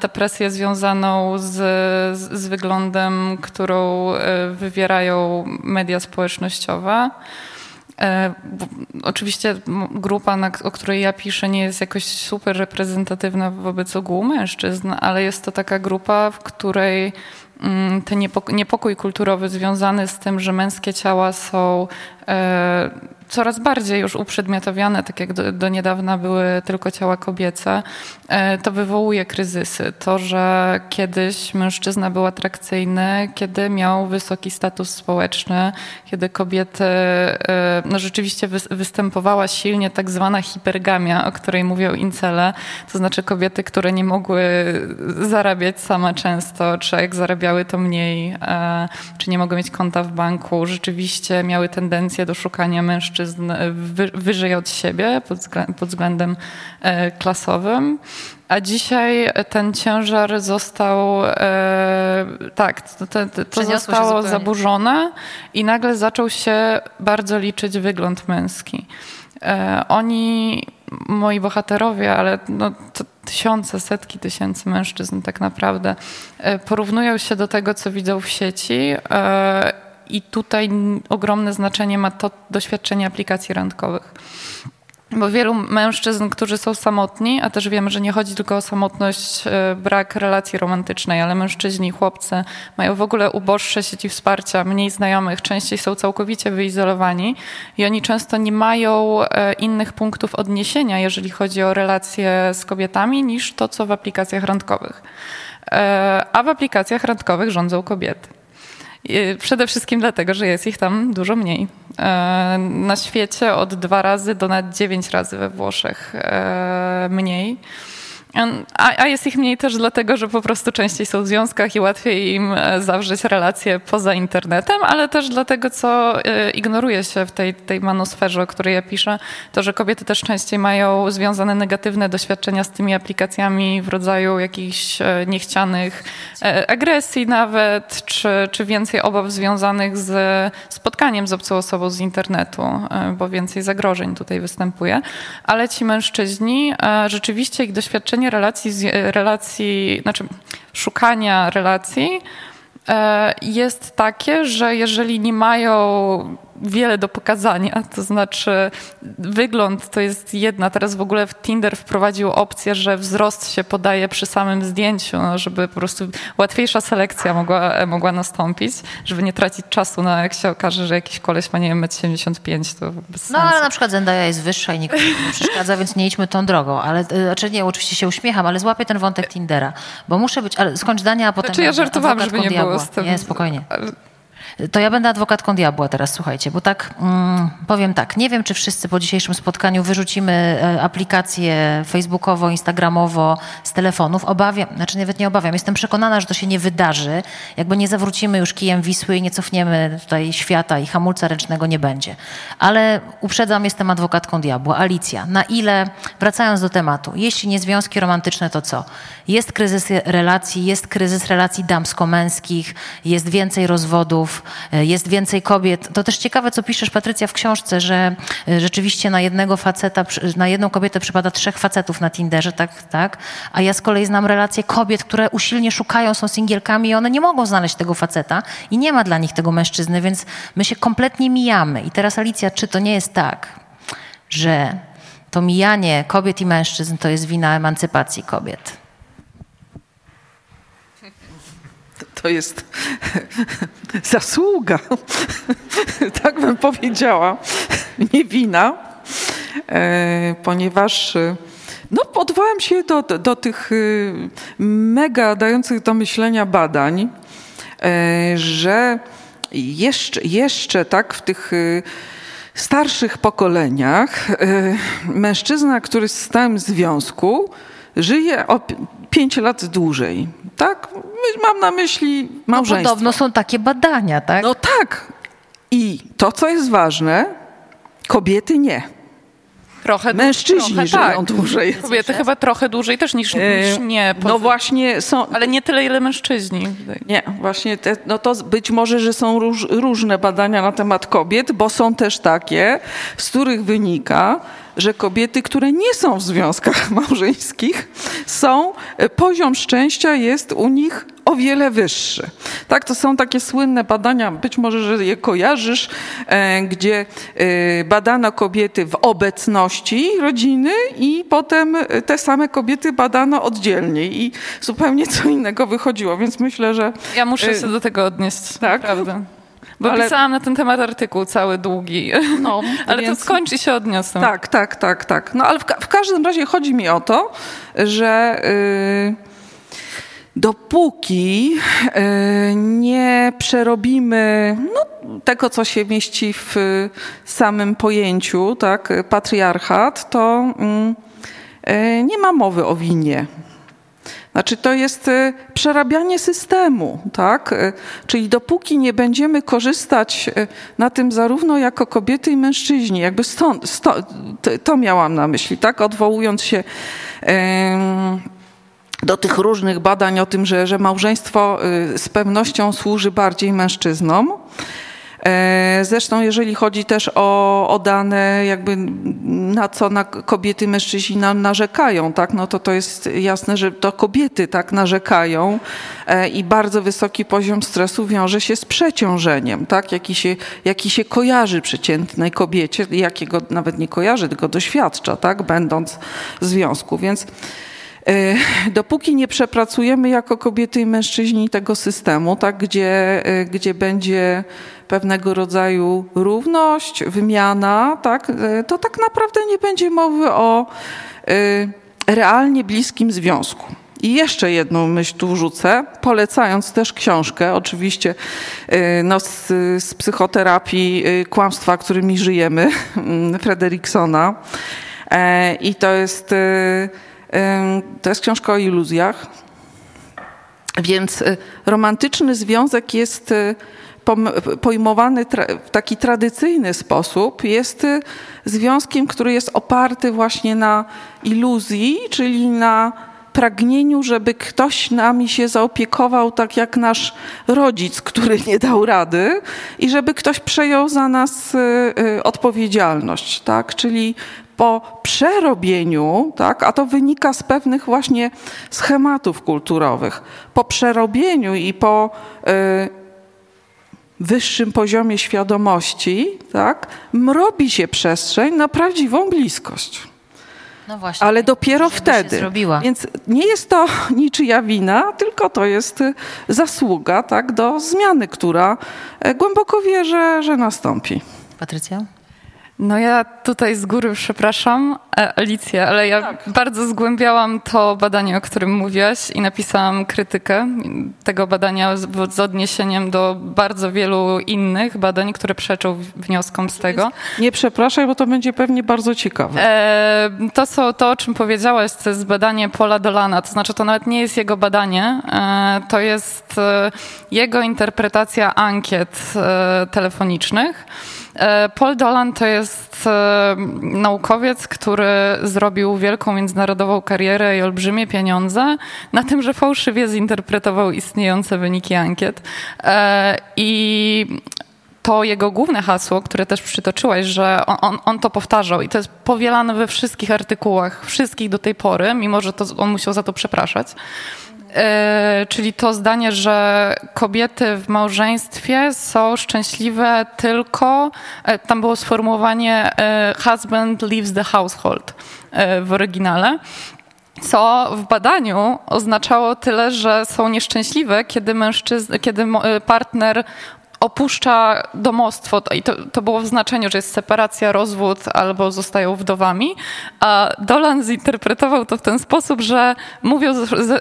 tę presję związaną z, z wyglądem, którą wywierają media społecznościowe. E, oczywiście grupa, o której ja piszę, nie jest jakoś super reprezentatywna wobec ogółu mężczyzn, ale jest to taka grupa, w której mm, ten niepokój kulturowy związany z tym, że męskie ciała są e, coraz bardziej już uprzedmiotowiane, tak jak do, do, niedawna były tylko ciała kobiece, e, to wywołuje kryzysy. To, że kiedyś mężczyzna był atrakcyjny, kiedy miał wysoki status społeczny, kiedy kobiety, e, no rzeczywiście występowała silnie tak zwana hipergamia, o której mówią incele, to znaczy kobiety, które nie mogły zarabiać sama często, czy jak zarabiały to mniej, e, czy nie mogły mieć konta w banku, rzeczywiście miały tendencję do szukania mężczyzn mężczyzn wyżej od siebie pod względem e, klasowym. A dzisiaj ten ciężar został, e, tak, to, to, to zostało zaburzone i nagle zaczął się bardzo liczyć wygląd męski. E, oni, moi bohaterowie, ale no, tysiące, setki tysięcy mężczyzn tak naprawdę, porównują się do tego, co widzą w sieci i tutaj ogromne znaczenie ma to doświadczenie aplikacji randkowych. Bo wielu mężczyzn, którzy są samotni, a też wiemy, że nie chodzi tylko o samotność, e, brak relacji romantycznej, ale mężczyźni, chłopcy mają w ogóle uboższe sieci wsparcia, mniej znajomych, częściej są całkowicie wyizolowani i oni często nie mają e, innych punktów odniesienia, jeżeli chodzi o relacje z kobietami, niż to, co w aplikacjach randkowych. E, a w aplikacjach randkowych rządzą kobiety. Przede wszystkim dlatego, że jest ich tam dużo mniej. E, na świecie od dwa razy do nawet dziewięć razy we Włoszech e, mniej. A, a, jest ich mniej też dlatego, że po prostu częściej są w związkach i łatwiej im e, zawrzeć relacje poza internetem, ale też dlatego, co e, ignoruje się w tej, tej o której ja piszę, to, że kobiety też częściej mają związane negatywne doświadczenia z tymi aplikacjami w rodzaju jakichś e, niechcianych agresji nawet, czy, czy więcej obaw związanych z spotkaniem z obcą osobą z internetu, bo więcej zagrożeń tutaj występuje. Ale ci mężczyźni, rzeczywiście ich doświadczenia relacji, relacji, znaczy szukania relacji e, jest takie, że jeżeli nie mają wiele do pokazania, to znaczy wygląd to jest jedna. Teraz w ogóle Tinder wprowadził opcję, że wzrost się podaje przy samym zdjęciu, no, żeby po prostu łatwiejsza selekcja mogła, mogła nastąpić, żeby nie tracić czasu na jak się okaże, że jakiś koleś ma, nie wiem, 1,75 to bez sensu. No ale na przykład Zendaya jest wyższa i nikt nie przeszkadza, więc nie idźmy tą drogą. Ale, y, znaczy nie, oczywiście się uśmiecham, ale złapię ten wątek Tindera, bo muszę być, ale skończ zdania, a potem... Znaczy ja żartowałam, żeby nie było z tym. Nie, spokojnie. To ja będę adwokatką diabła teraz, słuchajcie, bo tak mm, powiem tak, nie wiem, czy wszyscy po dzisiejszym spotkaniu wyrzucimy e, aplikację facebookowo, instagramowo z telefonów. Obawiam, znaczy nawet nie obawiam, jestem przekonana, że to się nie wydarzy, jakby nie zawrócimy już kijem Wisły i nie cofniemy tutaj świata i hamulca ręcznego nie będzie. Ale uprzedzam, jestem adwokatką diabła. Alicja, na ile, wracając do tematu, jeśli nie związki romantyczne, to co? Jest kryzys relacji, jest kryzys relacji damsko-męskich, jest więcej rozwodów, e, jest więcej kobiet. To też ciekawe, co piszesz, Patrycja, w książce, że e, rzeczywiście na jednego faceta, na jedną kobietę przypada trzech facetów na Tinderze, tak, tak? A ja z kolei znam relacje kobiet, które usilnie szukają, są singielkami i one nie mogą znaleźć tego faceta i nie ma dla nich tego mężczyzny, więc my się kompletnie mijamy. I teraz Alicja, czy to nie jest tak, że to mijanie kobiet i mężczyzn to jest wina emancypacji kobiet? To jest zasługa, tak bym powiedziała, nie wina, e, ponieważ e, no, odwołam się do, do, tych e, mega dających do myślenia badań, że jeszcze, jeszcze tak w tych starszych pokoleniach mężczyzna, który jest w związku, żyje 5 lat dłużej. Tak? Mam na myśli małżeństwo. No podobno są takie badania, tak? No tak. I to, co jest ważne, kobiety nie. Trochę Mężczyźni trochę, żyją tak. dłużej. Kobiety chyba trochę dłużej też niż, niż nie. No właśnie są. Ale nie tyle, ile mężczyźni. Nie, właśnie te, no to być może, że są róż, różne badania na temat kobiet, bo są też takie, z których wynika, że kobiety, które nie są w związkach małżeńskich, są, e, poziom szczęścia jest u nich o wiele wyższy. Tak, to są takie słynne badania, być może, że je kojarzysz, e, gdzie e, badano kobiety w obecności rodziny i potem te same kobiety badano oddzielnie i zupełnie co innego wychodziło, więc myślę, że... Ja muszę się do tego odnieść, tak? naprawdę. Bo ale... pisałam na ten temat artykuł cały długi, no, ale więc... to skończy się odniosę. Tak, tak, tak, tak. No ale w, ka w każdym razie chodzi mi o to, że yy, dopóki yy, nie przerobimy no, tego, co się mieści w samym pojęciu, tak, patriarchat, to yy, nie ma mowy o winie. Znaczy to jest y, przerabianie systemu, tak? Y, czyli dopóki nie będziemy korzystać y, na tym zarówno jako kobiety i mężczyźni, jakby stąd, stąd to miałam na myśli, tak? Odwołując się do tych różnych badań o tym, że, że małżeństwo z pewnością służy bardziej mężczyznom. E, zresztą jeżeli chodzi też o, o dane, jakby na co na kobiety, mężczyźni narzekają, tak, no to to jest jasne, że to kobiety tak narzekają e, i bardzo wysoki poziom stresu wiąże się z przeciążeniem, tak, jaki się, jaki się kojarzy przeciętnej kobiecie, jakiego nawet nie kojarzy, tylko doświadcza, tak, będąc w związku, więc e, Dopóki nie przepracujemy jako kobiety i mężczyźni tego systemu, tak, gdzie, gdzie będzie pewnego rodzaju równość, wymiana, tak, e, to tak naprawdę nie będzie mowy o e, realnie bliskim związku. I jeszcze jedną myśl tu wrzucę, polecając też książkę, oczywiście e, no, z, z psychoterapii kłamstwa, którymi żyjemy, Frederiksona. I to jest, to jest książka o iluzjach. Więc romantyczny związek jest pojmowany w taki tradycyjny sposób, jest y, związkiem, który jest oparty właśnie na iluzji, czyli na pragnieniu, żeby ktoś nami się zaopiekował tak jak nasz rodzic, który nie dał rady i żeby ktoś przejął za nas y, y, odpowiedzialność, tak? Czyli po przerobieniu, tak, a to wynika z pewnych właśnie schematów kulturowych, po przerobieniu i po wyższym poziomie świadomości, tak, robi się przestrzeń na prawdziwą bliskość. No właśnie, Ale dopiero wtedy. Więc nie jest to niczyja wina, tylko to jest y, zasługa tak, do zmiany, która e, głęboko wierzę, że nastąpi. Patrycja? No ja tutaj z góry przepraszam, e, Alicję, ale ja tak. bardzo zgłębiałam to badanie, o którym mówiłaś i napisałam krytykę tego badania z, z odniesieniem do bardzo wielu innych badań, które przeczą wnioskom z tego. Nie przepraszaj, bo to będzie pewnie bardzo ciekawe. E, to są to, o czym powiedziałaś, to jest badanie Pola Dolana, to znaczy to nawet nie jest jego badanie, e, to jest e, jego interpretacja ankiet e, telefonicznych. E, Paul Dolan to jest e, naukowiec, który zrobił wielką międzynarodową karierę i olbrzymie pieniądze na tym, że fałszywie zinterpretował istniejące wyniki ankiet. E, I to jego główne hasło, które też przytoczyłaś, że on, on, on, to powtarzał i to jest powielane we wszystkich artykułach, wszystkich do tej pory, mimo że to, on musiał za to przepraszać. E, czyli to zdanie, że kobiety w małżeństwie są szczęśliwe tylko, e, tam było sformułowanie e, husband leaves the household w oryginale co w badaniu oznaczało tyle, że są nieszczęśliwe, kiedy mężczyzn, kiedy partner opuszcza domostwo i to, to było w znaczeniu, że jest separacja, rozwód albo zostają wdowami, a Dolan zinterpretował to w ten sposób, że mówią,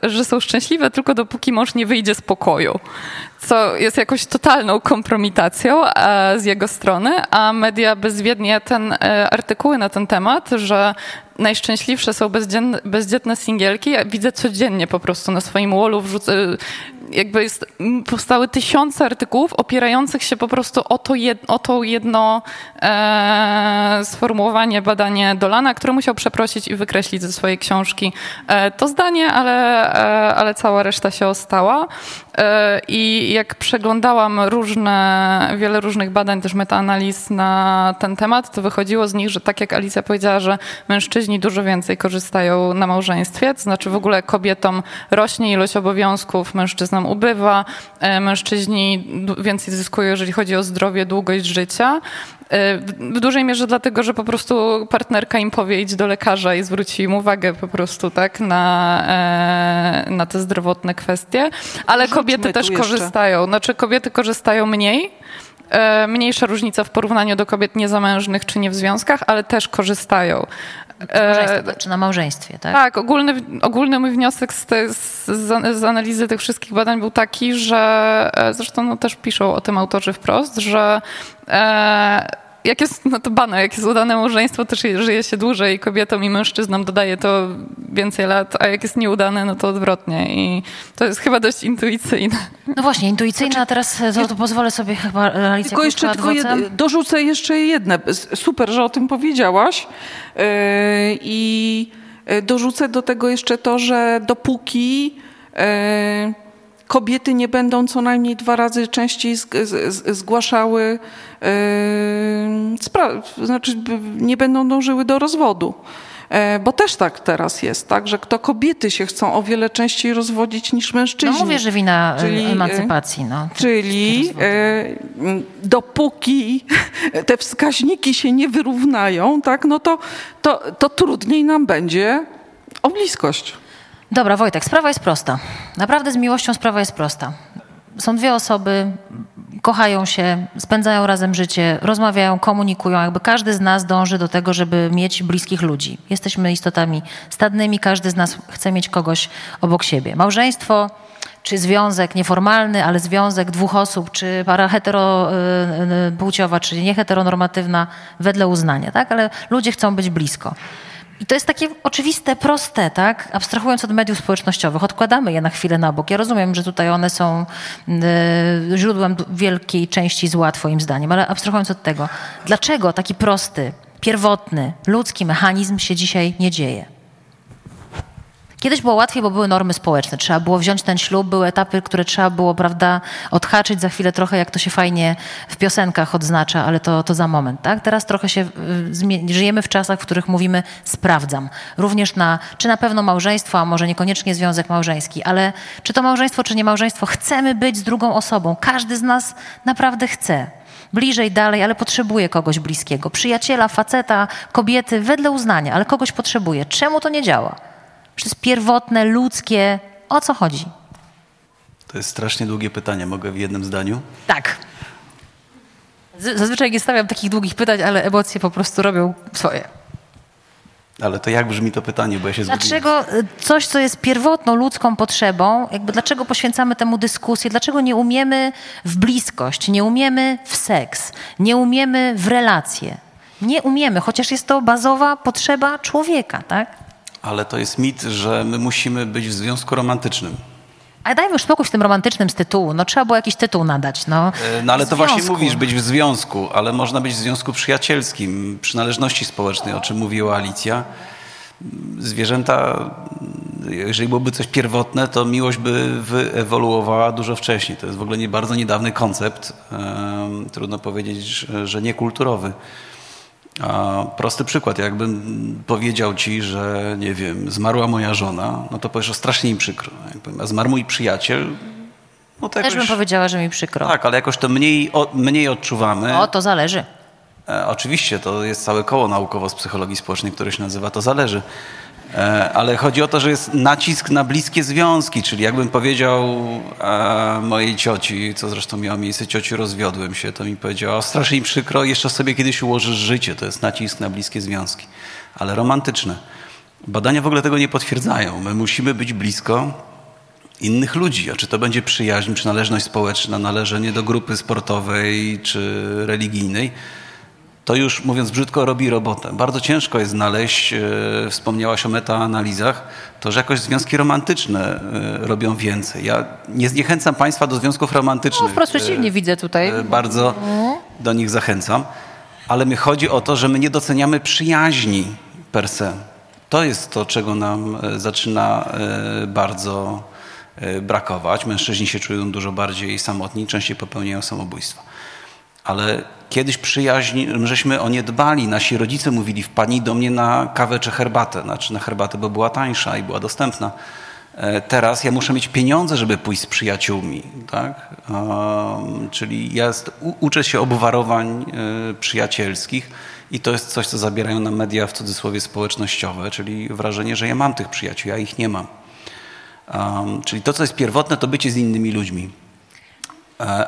że są szczęśliwe tylko dopóki mąż nie wyjdzie z pokoju co jest jakąś totalną kompromitacją e, z jego strony, a media bezwiednie ten e, artykuły na ten temat, że najszczęśliwsze są bezdzietne, singielki. Ja widzę codziennie po prostu na swoim wallu wrzucę, jakby jest, powstały tysiące artykułów opierających się po prostu o to, jed, o to jedno e, sformułowanie, badanie Dolana, który musiał przeprosić i wykreślić ze swojej książki e, to zdanie, ale, e, ale cała reszta się ostała. E, I jak przeglądałam różne, wiele różnych badań, też metaanaliz na ten temat, to wychodziło z nich, że tak jak Alicja powiedziała, że mężczyźni dużo więcej korzystają na małżeństwie, to znaczy w ogóle kobietom rośnie ilość obowiązków, mężczyznom ubywa, e, mężczyźni więcej zyskują, jeżeli chodzi o zdrowie, długość życia. W dużej mierze dlatego, że po prostu partnerka im powie idź do lekarza i zwróci im uwagę po prostu tak na, e, na te zdrowotne kwestie, ale Rzućmy kobiety też korzystają. Znaczy kobiety korzystają mniej, e, mniejsza różnica w porównaniu do kobiet niezamężnych czy nie w związkach, ale też korzystają. Czy na małżeństwie, tak? Tak, ogólny, ogólny mój wniosek z, te, z, z, analizy tych wszystkich badań był taki, że zresztą no, też piszą o tym autorzy wprost, że e, jak jest, no to bane, jak jest udane małżeństwo, to żyje się dłużej kobietom i mężczyznom dodaje to więcej lat, a jak jest nieudane, no to odwrotnie i to jest chyba dość intuicyjne. No właśnie, intuicyjne, a teraz to, to pozwolę sobie chyba Alicja Tylko jeszcze tylko jed, dorzucę jeszcze jedne. Super, że o tym powiedziałaś yy, i yy, dorzucę do tego jeszcze to, że dopóki yy, kobiety nie będą co najmniej dwa razy częściej zgłaszały, yy, znaczy nie będą dążyły do rozwodu. E, bo też tak teraz jest, tak, że to kobiety się chcą o wiele częściej rozwodzić niż mężczyźni. No mówię, że wina e, czyli, emancypacji. No, czyli e, dopóki te wskaźniki się nie wyrównają, tak, no to, to, to trudniej nam będzie o bliskość. Dobra, Wojtek, sprawa jest prosta. Naprawdę z miłością sprawa jest prosta. Są dwie osoby, kochają się, spędzają razem życie, rozmawiają, komunikują. Jakby każdy z nas dąży do tego, żeby mieć bliskich ludzi. Jesteśmy istotami stadnymi, każdy z nas chce mieć kogoś obok siebie. Małżeństwo czy związek nieformalny, ale związek dwóch osób, czy para heteropłciowa, y, y, czy nieheteronormatywna, wedle uznania, tak? Ale ludzie chcą być blisko. I to jest takie oczywiste, proste, tak? Abstrahując od mediów społecznościowych, odkładamy je na chwilę na bok. Ja rozumiem, że tutaj one są y, źródłem wielkiej części zła, Twoim zdaniem, ale abstrahując od tego, dlaczego taki prosty, pierwotny, ludzki mechanizm się dzisiaj nie dzieje? Kiedyś było łatwiej, bo były normy społeczne. Trzeba było wziąć ten ślub, były etapy, które trzeba było, prawda, odhaczyć za chwilę trochę, jak to się fajnie w piosenkach odznacza, ale to, to za moment, tak? Teraz trochę się y, żyjemy w czasach, w których mówimy sprawdzam. Również na, czy na pewno małżeństwo, a może niekoniecznie związek małżeński, ale czy to małżeństwo, czy nie małżeństwo, chcemy być z drugą osobą. Każdy z nas naprawdę chce bliżej, dalej, ale potrzebuje kogoś bliskiego. Przyjaciela, faceta, kobiety, wedle uznania, ale kogoś potrzebuje. Czemu to nie działa? To jest pierwotne, ludzkie. O co chodzi? To jest strasznie długie pytanie. Mogę w jednym zdaniu? Tak. Zazwyczaj nie stawiam takich długich pytań, ale emocje po prostu robią swoje. Ale to jak brzmi to pytanie, bo ja się. Dlaczego y, coś, co jest pierwotną ludzką potrzebą, jakby dlaczego poświęcamy temu dyskusję, dlaczego nie umiemy w bliskość, nie umiemy w seks, nie umiemy w relacje? Nie umiemy, chociaż jest to bazowa potrzeba człowieka, tak? Ale to jest mit, że my musimy być w związku romantycznym. Ale dajmy już spokój z tym romantycznym z tytułu. No trzeba było jakiś tytuł nadać. No, E, No ale to właśnie mówisz, być w związku, ale można być w związku przyjacielskim, przynależności społecznej, o czym mówiła Alicja. Zwierzęta, jeżeli byłoby coś pierwotne, to miłość by wyewoluowała dużo wcześniej. To jest w ogóle nie, bardzo niedawny koncept, trudno powiedzieć, że, niekulturowy. A prosty przykład, jakbym powiedział ci, że nie wiem, zmarła moja żona, no to powiesz, o strasznie mi przykro. Jak powiem, a zmarł mój przyjaciel, no to Też jakoś... bym powiedziała, że mi przykro. Tak, ale jakoś to mniej, o, mniej odczuwamy. O, to zależy. E, oczywiście, to jest całe koło naukowo z psychologii społecznej, które się nazywa To zależy. E, ale chodzi o to, że jest nacisk na bliskie związki, czyli jakbym powiedział e, mojej cioci, co zresztą miało miejsce, cioci rozwiodłem się, to mi powiedziała, strasznie mi przykro, jeszcze sobie kiedyś ułożysz życie. To jest nacisk na bliskie związki, ale romantyczne. Badania w ogóle tego nie potwierdzają. My musimy być blisko innych ludzi, a czy to będzie przyjaźń, przynależność społeczna, należenie do grupy sportowej czy religijnej, to już mówiąc brzydko robi robotę. Bardzo ciężko jest znaleźć, e, wspomniałaś o metaanalizach, to, że jakoś związki romantyczne e, robią więcej. Ja nie zniechęcam Państwa do związków romantycznych. No, wprost przeciwnie E, widzę tutaj. e, Bardzo do nich zachęcam. Ale mi chodzi o to, że my nie doceniamy przyjaźni per se. To jest to, czego nam zaczyna bardzo brakować. Mężczyźni się czują dużo bardziej samotni, częściej popełniają samobójstwa. Ale kiedyś przyjaźń, żeśmy o nie dbali. Nasi rodzice mówili, wpadnij do mnie na kawę czy herbatę. Znaczy na herbatę, bo była tańsza i była dostępna. E, Teraz ja muszę mieć pieniądze, żeby pójść z przyjaciółmi, tak? Um, czyli ja uczę się obwarowań e, przyjacielskich i to jest coś, co zabierają nam media w cudzysłowie społecznościowe, czyli wrażenie, że ja mam tych przyjaciół, ja ich nie mam. Um, czyli to, co jest pierwotne, to bycie z innymi ludźmi,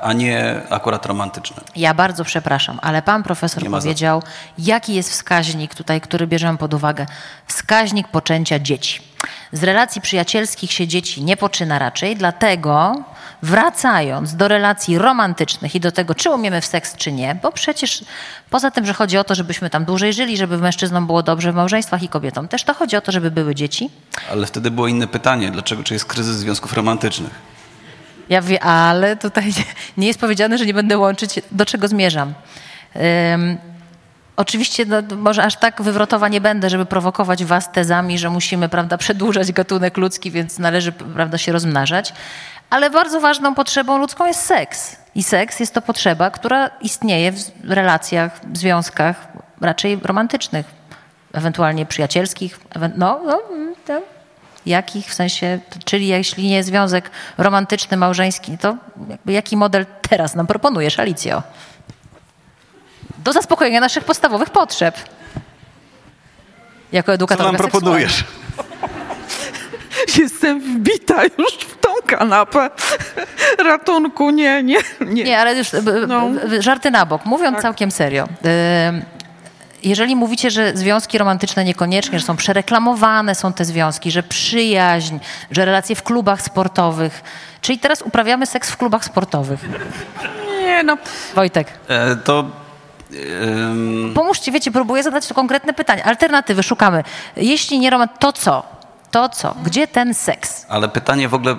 a nie akurat romantyczne. Ja bardzo przepraszam, ale pan profesor powiedział, jaki jest wskaźnik tutaj, który bierzemy pod uwagę. Wskaźnik poczęcia dzieci. Z relacji przyjacielskich się dzieci nie poczyna raczej, dlatego wracając do relacji romantycznych i do tego, czy umiemy w seks, czy nie, bo przecież poza tym, że chodzi o to, żebyśmy tam dłużej żyli, żeby mężczyznom było dobrze w małżeństwach i kobietom, też to chodzi o to, żeby były dzieci. Ale wtedy było inne pytanie, dlaczego, czy jest kryzys związków romantycznych? Ja wiem, ale tutaj nie, jest powiedziane, że nie będę łączyć, do czego zmierzam. Ym, oczywiście no, może aż tak wywrotowa nie będę, żeby prowokować was tezami, że musimy prawda, przedłużać gatunek ludzki, więc należy prawda, się rozmnażać. Ale bardzo ważną potrzebą ludzką jest seks. I seks jest to potrzeba, która istnieje w relacjach, w związkach raczej romantycznych, ewentualnie przyjacielskich. No, no, mm. Jakich w sensie, czyli jeśli nie związek romantyczny, małżeński, to jakby jaki model teraz nam proponujesz, Alicjo? Do zaspokojenia naszych podstawowych potrzeb. Jako Co edukatorka nam proponujesz? Jestem wbita już w tą kanapę. Ratunku, nie, nie, nie. Nie, ale już No. żarty na bok. Mówiąc całkiem serio. Jeżeli mówicie, że związki romantyczne niekoniecznie, że są przereklamowane są te związki, że przyjaźń, że relacje w klubach sportowych, czyli teraz uprawiamy seks w klubach sportowych. Nie, no. Wojtek, E, to em, pomóżcie, wiecie, próbuję zadać to konkretne pytanie. Alternatywy szukamy. Jeśli nie romant, to co? To co? Gdzie ten seks? Ale pytanie w ogóle,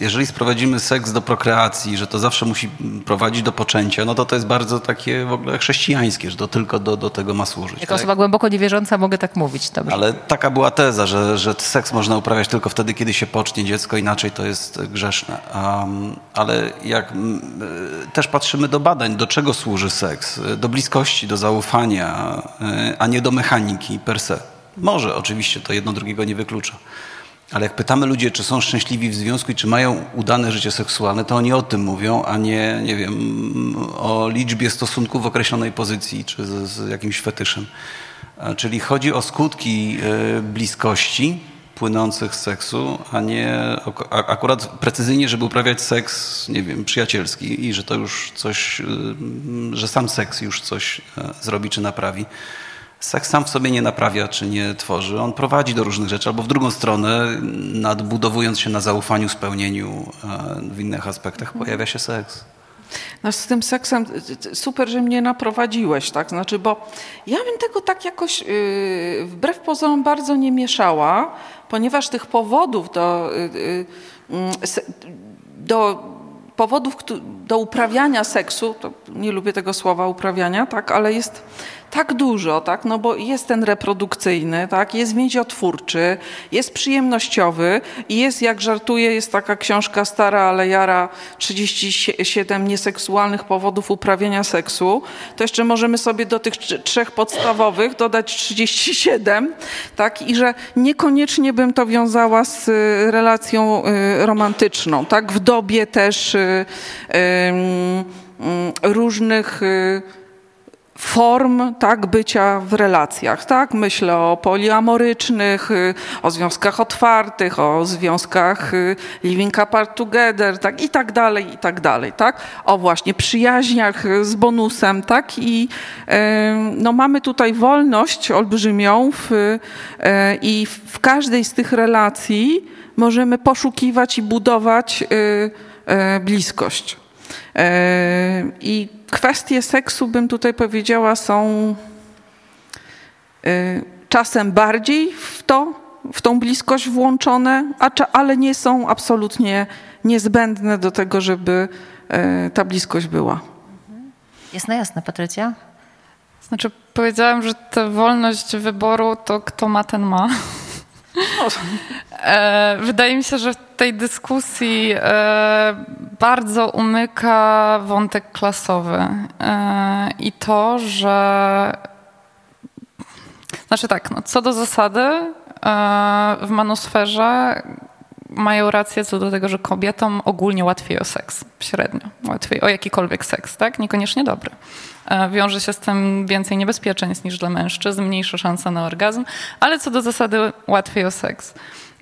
jeżeli sprowadzimy seks do prokreacji, że to zawsze musi prowadzić do poczęcia, no to to jest bardzo takie w ogóle chrześcijańskie, że to tylko do, do tego ma służyć. Jako tak? osoba głęboko niewierząca mogę tak mówić. Dobrze. Ale taka była teza, że, że seks można uprawiać tylko wtedy, kiedy się pocznie dziecko, inaczej to jest grzeszne. Um, ale jak e, też patrzymy do badań, do czego służy seks? Do bliskości, do zaufania, e, a nie do mechaniki per se. Może oczywiście to jedno drugiego nie wyklucza. Ale jak pytamy ludzi, czy są szczęśliwi w związku i czy mają udane życie seksualne, to oni o tym mówią, a nie, nie wiem, o liczbie stosunków w określonej pozycji, czy z, z jakimś fetyszem. Czyli chodzi o skutki e, bliskości płynących z seksu, a nie akurat precyzyjnie, żeby uprawiać seks, nie wiem, przyjacielski i że to już coś, że sam seks już coś zrobi czy naprawi. Seks sam w sobie nie naprawia czy nie tworzy. On prowadzi do różnych rzeczy, albo w drugą stronę, nadbudowując się na zaufaniu, spełnieniu w innych aspektach, pojawia się seks. No z tym seksem super, że mnie naprowadziłeś, tak? Znaczy, bo ja bym tego tak jakoś yy, wbrew pozorom bardzo nie mieszała, ponieważ tych powodów do, yy, yy, do powodów do uprawiania seksu, to nie lubię tego słowa uprawiania, tak, ale jest tak dużo, tak? no bo jest ten reprodukcyjny, tak? jest międziotwórczy, jest przyjemnościowy i jest, jak żartuję, jest taka książka stara, ale jara 37 nieseksualnych powodów uprawiania seksu, to jeszcze możemy sobie do tych trzech podstawowych dodać 37, tak? i że niekoniecznie bym to wiązała z y, relacją y, romantyczną, tak? w dobie też y, różnych form tak, bycia w relacjach. Tak? Myślę o poliamorycznych, y, o związkach otwartych, o związkach y, living apart together tak? i tak dalej, i tak dalej. Tak? O właśnie przyjaźniach z bonusem. Tak? I no, mamy tutaj wolność olbrzymią w, y, i w każdej z tych relacji możemy poszukiwać i budować bliskość. I kwestie seksu, bym tutaj powiedziała, są y, czasem bardziej w to, w tą bliskość włączone, ale nie są absolutnie niezbędne do tego, żeby y, ta bliskość była. Jasne, jasne. Patrycja? Znaczy, powiedziałam, że ta wolność wyboru to kto ma, ten ma. E, wydaje mi się, że w tej dyskusji e, bardzo umyka wątek klasowy e, i to, że znaczy tak, no, co do zasady w manusferze mają rację co do tego, że kobietom ogólnie łatwiej o seks, średnio, łatwiej o jakikolwiek seks, tak? Niekoniecznie dobry. E, wiąże się z tym więcej niebezpieczeństw niż dla mężczyzn, mniejsza szansa na orgazm, ale co do zasady łatwiej o seks.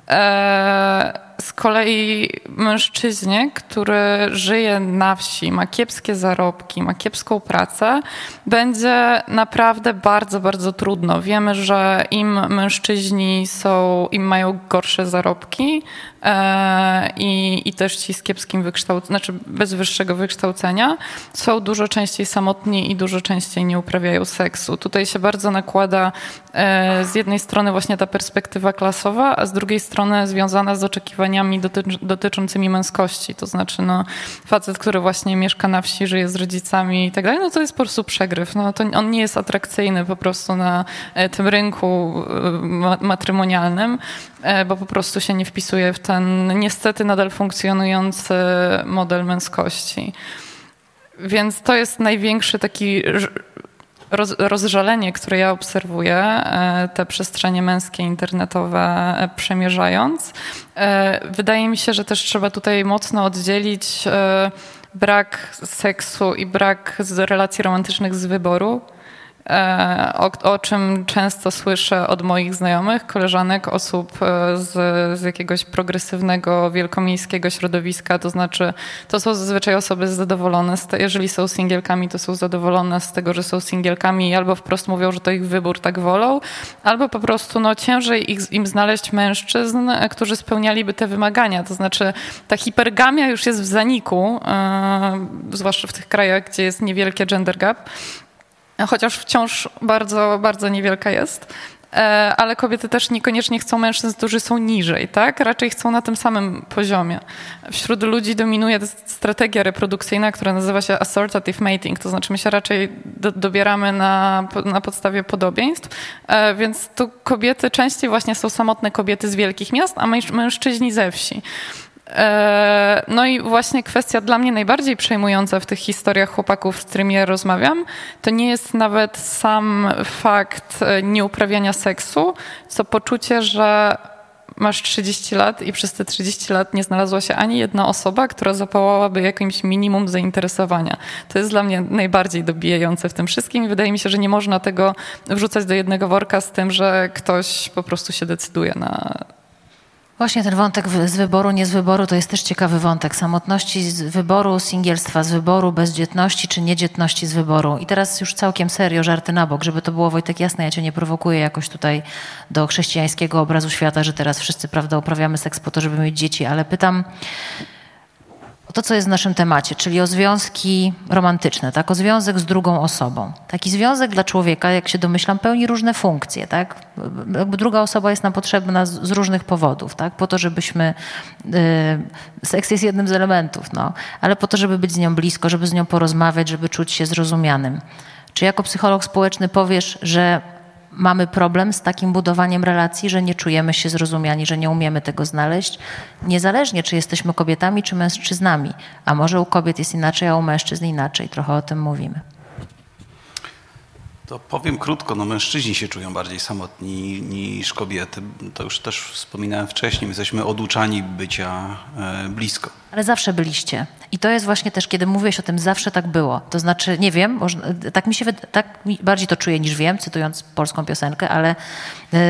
E, z kolei mężczyźnie, który żyje na wsi, ma kiepskie zarobki, ma kiepską pracę, będzie naprawdę bardzo, bardzo trudno. Wiemy, że im mężczyźni są, im mają gorsze zarobki e, i, i też ci z kiepskim wykształceniem, znaczy bez wyższego wykształcenia, są dużo częściej samotni i dużo częściej nie uprawiają seksu. Tutaj się bardzo nakłada e, z jednej strony właśnie ta perspektywa klasowa, a z drugiej strony związana z oczekiwaniami oczekiwaniami dotyczącymi męskości. To znaczy, no, facet, który właśnie mieszka na wsi, żyje z rodzicami i tak dalej, no to jest po prostu przegryw. No, to on nie jest atrakcyjny po prostu na e, tym rynku e, matrymonialnym, e, bo po prostu się nie wpisuje w ten niestety nadal funkcjonujący model męskości. Więc to jest największy taki roz, rozżalenie, które ja obserwuję, e, te przestrzenie męskie, internetowe e, przemierzając, e, wydaje mi się, że też trzeba tutaj mocno oddzielić brak seksu i brak relacji romantycznych z wyboru o, o, czym często słyszę od moich znajomych, koleżanek, osób e, z, z, jakiegoś progresywnego, wielkomiejskiego środowiska. To znaczy, to są zazwyczaj osoby zadowolone, te, jeżeli są singielkami, to są zadowolone z tego, że są singielkami i albo wprost mówią, że to ich wybór, tak wolą, albo po prostu no, ciężej ich, im znaleźć mężczyzn, e, którzy spełnialiby te wymagania. To znaczy, ta hipergamia już jest w zaniku, yy, zwłaszcza w tych krajach, gdzie jest niewielkie gender gap chociaż wciąż bardzo, bardzo niewielka jest. E, ale kobiety też niekoniecznie chcą mężczyzn, którzy są niżej, tak? Raczej chcą na tym samym poziomie. Wśród ludzi dominuje strategia reprodukcyjna, która nazywa się assortative mating, to znaczy my się raczej do, dobieramy na, na podstawie podobieństw, e, więc tu kobiety częściej właśnie są samotne kobiety z wielkich miast, a mężczyźni ze wsi. E, no i właśnie kwestia dla mnie najbardziej przejmująca w tych historiach chłopaków, z którymi ja rozmawiam, to nie jest nawet sam fakt e, nieuprawiania seksu, co poczucie, że masz 30 lat i przez te 30 lat nie znalazła się ani jedna osoba, która zapałałaby jakimś minimum zainteresowania. To jest dla mnie najbardziej dobijające w tym wszystkim i wydaje mi się, że nie można tego wrzucać do jednego worka z tym, że ktoś po prostu się decyduje na Właśnie ten wątek z wyboru, nie z wyboru, to jest też ciekawy wątek. Samotności z wyboru, singielstwa z wyboru, bezdzietności czy niedzietności z wyboru. I teraz już całkiem serio, żarty na bok, żeby to było Wojtek jasne, ja cię nie prowokuję jakoś tutaj do chrześcijańskiego obrazu świata, że teraz wszyscy, prawda, uprawiamy seks po to, żeby mieć dzieci, ale pytam, to, co jest w naszym temacie, czyli o związki romantyczne, tak? o związek z drugą osobą. Taki związek dla człowieka, jak się domyślam, pełni różne funkcje. Tak? Jakby druga osoba jest nam potrzebna z, z różnych powodów, tak? po to, żebyśmy... Yy, seks jest jednym z elementów, no, ale po to, żeby być z nią blisko, żeby z nią porozmawiać, żeby czuć się zrozumianym. Czy jako psycholog społeczny powiesz, że mamy problem z takim budowaniem relacji, że nie czujemy się zrozumiani, że nie umiemy tego znaleźć, niezależnie czy jesteśmy kobietami czy mężczyznami. A może u kobiet jest inaczej, a u mężczyzn inaczej. Trochę o tym mówimy. To powiem krótko, no mężczyźni się czują bardziej samotni niż kobiety. To już też wspominałem wcześniej, my jesteśmy oduczani bycia e, blisko. Ale zawsze byliście. I to jest właśnie też, kiedy mówiłeś o tym, zawsze tak było. To znaczy, nie wiem, może, tak mi się tak bardziej to czuję niż wiem, cytując polską piosenkę, ale yy,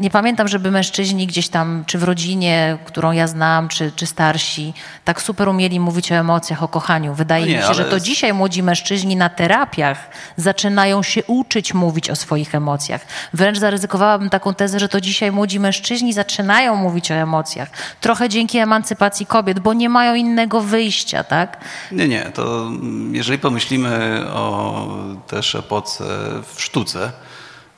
nie pamiętam, żeby mężczyźni gdzieś tam, czy w rodzinie, którą ja znam, czy, czy starsi, tak super umieli mówić o emocjach, o kochaniu. Wydaje no nie, mi się, że to dzisiaj młodzi mężczyźni na terapiach zaczynają się uczyć mówić o swoich emocjach. Wręcz zaryzykowałabym taką tezę, że to dzisiaj młodzi mężczyźni zaczynają mówić o emocjach. Trochę dzięki emancypacji kobiet, bo nie mają innego wyjścia, tak? Nie, nie. To jeżeli pomyślimy o też epoce w sztuce,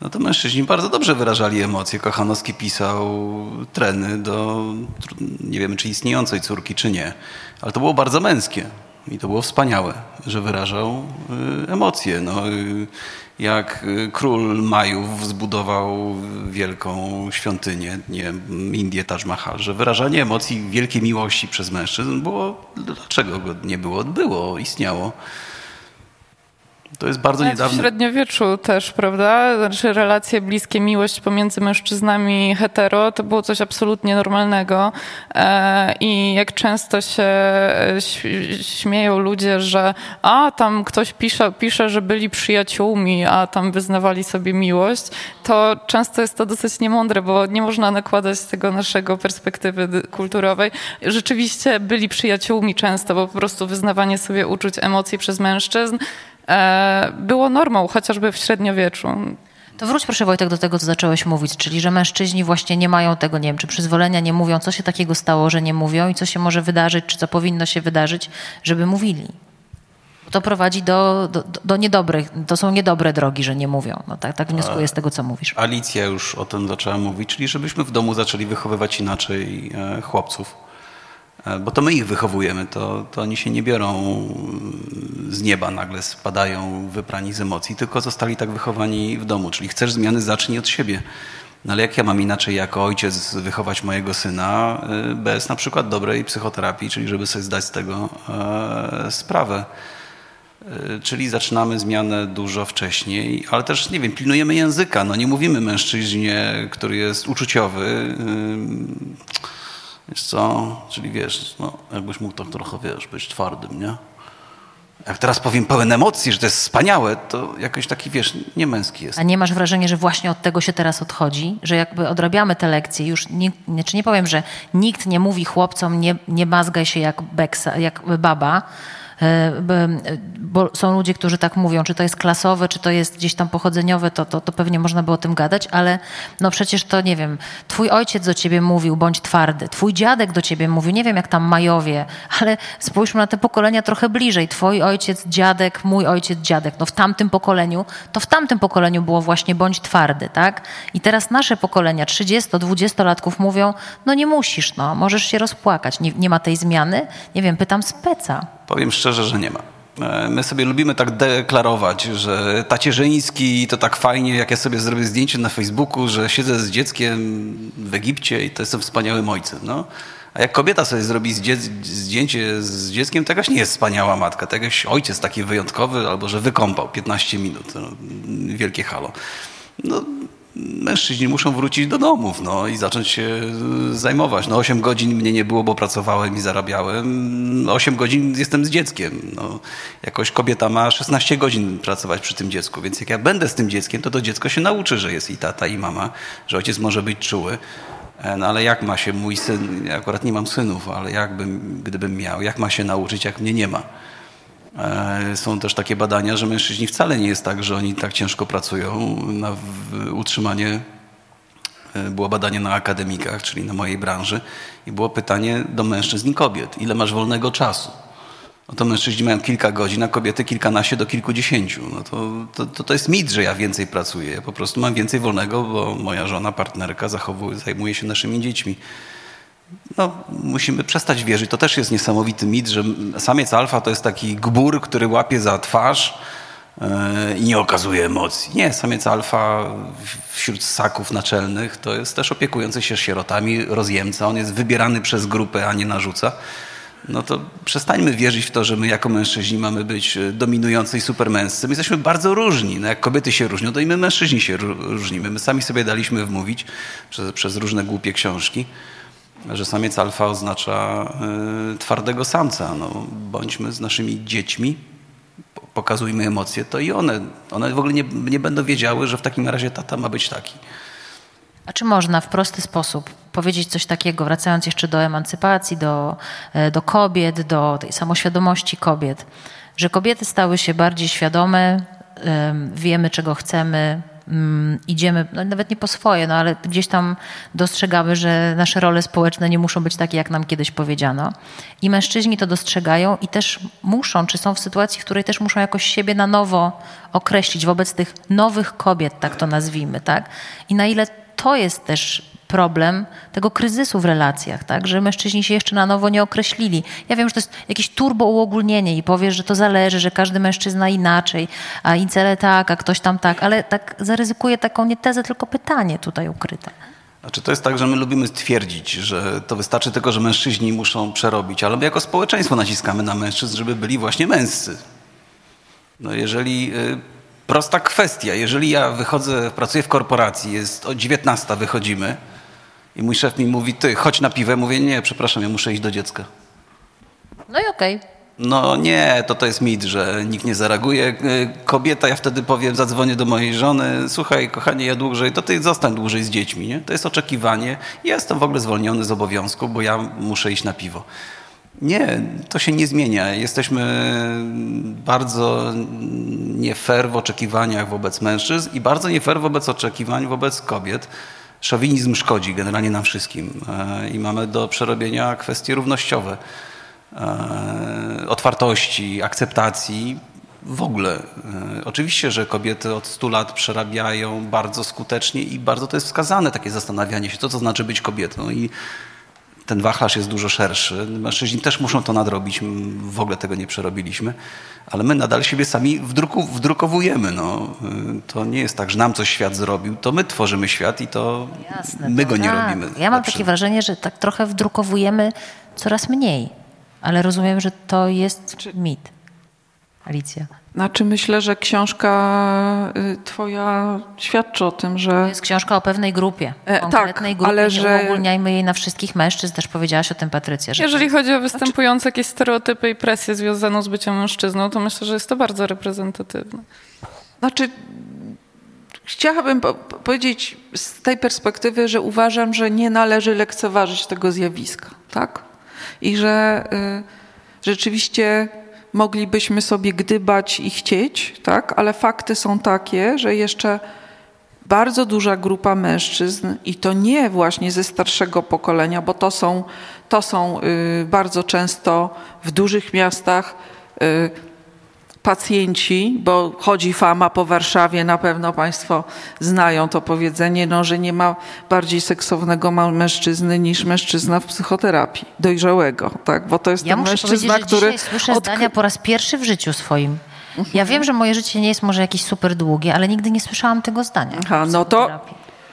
no to mężczyźni bardzo dobrze wyrażali emocje. Kochanowski pisał treny do, nie wiemy czy istniejącej córki, czy nie, ale to było bardzo męskie. I to było wspaniałe, że wyrażał y, emocje. No, y, jak y, król Majów zbudował wielką świątynię, nie Indię Taj Mahal, że wyrażanie emocji wielkiej miłości przez mężczyzn było, dlaczego go nie było? Było, istniało. To jest bardzo Nawet niedawno. W średniowieczu też, prawda? Znaczy relacje bliskie, miłość pomiędzy mężczyznami hetero to było coś absolutnie normalnego. E, I jak często się e, śmieją ludzie, że a tam ktoś pisze, pisze, że byli przyjaciółmi, a tam wyznawali sobie miłość, to często jest to dosyć niemądre, bo nie można nakładać tego naszego perspektywy kulturowej. Rzeczywiście byli przyjaciółmi często, bo po prostu wyznawanie sobie uczuć, emocji przez mężczyzn było normą, chociażby w średniowieczu. To wróć proszę Wojtek do tego, co zacząłeś mówić, czyli że mężczyźni właśnie nie mają tego, nie wiem, czy przyzwolenia, nie mówią, co się takiego stało, że nie mówią i co się może wydarzyć, czy co powinno się wydarzyć, żeby mówili. To prowadzi do, do, do niedobrych, to są niedobre drogi, że nie mówią. No tak, tak wnioskuję z tego, co mówisz. Alicja już o tym zaczęła mówić, czyli żebyśmy w domu zaczęli wychowywać inaczej e, chłopców E, bo to my ich wychowujemy, to, to oni się nie biorą z nieba, nagle spadają wyprani z emocji, tylko zostali tak wychowani w domu. Czyli chcesz zmiany, zacznij od siebie. No ale jak ja mam inaczej jako ojciec wychować mojego syna e, bez na przykład dobrej psychoterapii, czyli żeby sobie zdać z tego e, sprawę. Czyli zaczynamy zmianę dużo wcześniej, ale też, nie wiem, pilnujemy języka. No nie mówimy mężczyźnie, który jest uczuciowy, Wiesz co, czyli wiesz, no, jakbyś mógł tak trochę, wiesz, być twardym, nie? Jak teraz powiem pełen emocji, że to jest wspaniałe, to jakoś taki, wiesz, niemęski jest. A nie masz wrażenia, że właśnie od tego się teraz odchodzi? Że jakby odrabiamy te lekcje, już nie, nie, czy nie powiem, że nikt nie mówi chłopcom, nie, nie mazgaj się jak, beksa, jak baba, bo są ludzie, którzy tak mówią, czy to jest klasowe, czy to jest gdzieś tam pochodzeniowe, to, to, to pewnie można by o tym gadać, ale no przecież to, nie wiem, twój ojciec do ciebie mówił, bądź twardy, twój dziadek do ciebie mówił, nie wiem jak tam Majowie, ale spójrzmy na te pokolenia trochę bliżej. Twój ojciec, dziadek, mój ojciec, dziadek. No w tamtym pokoleniu, to w tamtym pokoleniu było właśnie bądź twardy, tak? I teraz nasze pokolenia, 30-20-latków mówią, no nie musisz, no, możesz się rozpłakać. Nie, nie ma tej zmiany? Nie wiem, pytam speca. Powiem szczerze, że nie ma. E, my sobie lubimy tak deklarować, że tacierzyński to tak fajnie, jak ja sobie zrobię zdjęcie na Facebooku, że siedzę z dzieckiem w Egipcie i to jestem wspaniałym ojcem. No. A jak kobieta sobie zrobi zdjęcie z dzieckiem, to jakaś nie jest wspaniała matka. To jakiś ojciec taki wyjątkowy, albo że wykąpał 15 minut. No, wielkie halo. No, mężczyźni muszą wrócić do domów no, i zacząć się zajmować. No, 8 godzin mnie nie było, bo pracowałem i zarabiałem. 8 godzin jestem z dzieckiem. No, jakoś kobieta ma 16 godzin pracować przy tym dziecku, więc jak ja będę z tym dzieckiem, to to dziecko się nauczy, że jest i tata, i mama, że ojciec może być czuły. E, No ale jak ma się mój syn, ja akurat nie mam synów, ale jakbym, gdybym miał, jak ma się nauczyć, jak mnie nie ma? E, Są też takie badania, że mężczyźni wcale nie jest tak, że oni tak ciężko pracują na utrzymanie. e, Było badanie na akademikach, czyli na mojej branży, i było pytanie do mężczyzn i kobiet: ile masz wolnego czasu? No to mężczyźni mają kilka godzin, a kobiety kilkanaście do kilkudziesięciu. No to, to, to, to jest mit, że ja więcej pracuję. Ja po prostu mam więcej wolnego, bo moja żona, partnerka zachowuje, zajmuje się naszymi dziećmi. No, musimy przestać wierzyć. To też jest niesamowity mit, że samiec alfa to jest taki gbur, który łapie za twarz yy, i nie okazuje emocji. Nie, samiec alfa wśród ssaków naczelnych to jest też opiekujący się sierotami, rozjemca. On jest wybierany przez grupę, a nie narzuca. No to przestańmy wierzyć w to, że my jako mężczyźni mamy być e, dominujący i supermęscy. My jesteśmy bardzo różni. No jak kobiety się różnią, to i my mężczyźni się ró- różnimy. My sami sobie daliśmy wmówić przez, przez różne głupie książki, że samiec alfa oznacza y, twardego samca. No, bądźmy z naszymi dziećmi, po- pokazujmy emocje, to i one, one w ogóle nie, nie będą wiedziały, że w takim razie tata ma być taki. A czy można w prosty sposób powiedzieć coś takiego, wracając jeszcze do emancypacji, do, e, do kobiet, do tej samoświadomości kobiet, że kobiety stały się bardziej świadome, em, wiemy czego chcemy, idziemy, no nawet nie po swoje, no ale gdzieś tam dostrzegamy, że nasze role społeczne nie muszą być takie, jak nam kiedyś powiedziano. I mężczyźni to dostrzegają i też muszą, czy są w sytuacji, w której też muszą jakoś siebie na nowo określić wobec tych nowych kobiet, tak to nazwijmy, tak? I na ile to jest też problem tego kryzysu w relacjach, tak? że mężczyźni się jeszcze na nowo nie określili. Ja wiem, że to jest jakieś turbo uogólnienie i powiesz, że to zależy, że każdy mężczyzna inaczej, a incele tak, a ktoś tam tak, ale tak zaryzykuję taką nie tezę, tylko pytanie tutaj ukryte. Znaczy to jest tak, że my lubimy twierdzić, że to wystarczy tylko, że mężczyźni muszą przerobić, ale my jako społeczeństwo naciskamy na mężczyzn, żeby byli właśnie męscy. No jeżeli, y, prosta kwestia, jeżeli ja wychodzę, pracuję w korporacji, jest o 19 wychodzimy i mój szef mi mówi, ty chodź na piwę, mówię, nie, przepraszam, ja muszę iść do dziecka. No i okej. No nie, to to jest mit, że nikt nie zareaguje. Y, Kobieta, ja wtedy powiem, zadzwonię do mojej żony, słuchaj, kochanie, ja dłużej, to ty zostań dłużej z dziećmi, nie? To jest oczekiwanie. Ja jestem w ogóle zwolniony z obowiązku, bo ja muszę iść na piwo. Nie, to się nie zmienia. Jesteśmy bardzo nie fair w oczekiwaniach wobec mężczyzn i bardzo nie fair wobec oczekiwań wobec kobiet. Szowinizm szkodzi generalnie nam wszystkim e, i mamy do przerobienia kwestie równościowe e, otwartości, akceptacji w ogóle. E, Oczywiście, że kobiety od 100 lat przerabiają bardzo skutecznie i bardzo to jest wskazane, takie zastanawianie się, co to znaczy być kobietą. I ten wachlarz jest dużo szerszy. Mężczyźni też muszą to nadrobić. W ogóle tego nie przerobiliśmy, ale my nadal siebie sami wdruku, wdrukowujemy. No. To nie jest tak, że nam coś świat zrobił, to my tworzymy świat i to Jasne. my to go nie tak. robimy. Ja mam lepszym. takie wrażenie, że tak trochę wdrukowujemy coraz mniej, ale rozumiem, że to jest mit. Alicja. Znaczy myślę, że książka y, twoja świadczy o tym, To że jest książka o pewnej grupie, E, konkretnej tak, grupie, ale nie że- uogólniajmy jej na wszystkich mężczyzn, też powiedziałaś o tym Patrycja. Że Jeżeli chodzi o występujące jakieś stereotypy i presję związaną z byciem mężczyzną, to myślę, że jest to bardzo reprezentatywne. Znaczy, chciałabym po- po- powiedzieć z tej perspektywy, że uważam, że nie należy lekceważyć tego zjawiska, tak? I że y, rzeczywiście moglibyśmy sobie gdybać i chcieć, tak? Ale fakty są takie, że jeszcze bardzo duża grupa mężczyzn i to nie właśnie ze starszego pokolenia, bo to są, to są y, bardzo często w dużych miastach y, pacjenci, bo chodzi fama po Warszawie, na pewno Państwo znają to powiedzenie, no, że nie ma bardziej seksownego mężczyzny niż mężczyzna w psychoterapii, dojrzałego, tak? Bo to jest Ja ten mężczyzna, który dzisiaj słyszę odkry- zdania po raz pierwszy w życiu swoim. Ja wiem, że moje życie nie jest może jakieś super długie, ale nigdy nie słyszałam tego zdania. Aha, no to.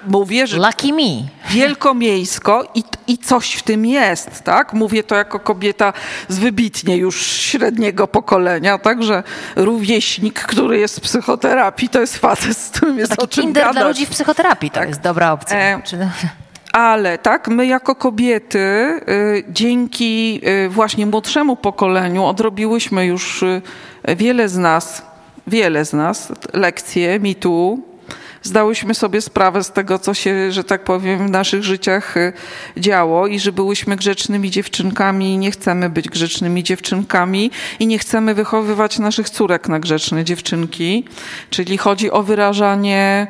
Mówię, że Lucky me. wielkomiejsko i, i coś w tym jest, tak? Mówię to jako kobieta z wybitnie już średniego pokolenia, także rówieśnik, który jest w psychoterapii, to jest facet, z którym jest o Taki czym Tinder gadać. dla ludzi w psychoterapii to jest dobra opcja. E. Ale tak, my jako kobiety y, dzięki y, właśnie młodszemu pokoleniu odrobiłyśmy już y, wiele z nas, wiele z nas lekcje mitu, zdałyśmy sobie sprawę z tego, co się, że tak powiem, w naszych życiach y, działo i że byłyśmy grzecznymi dziewczynkami i nie chcemy być grzecznymi dziewczynkami i nie chcemy wychowywać naszych córek na grzeczne dziewczynki. Czyli chodzi o wyrażanie,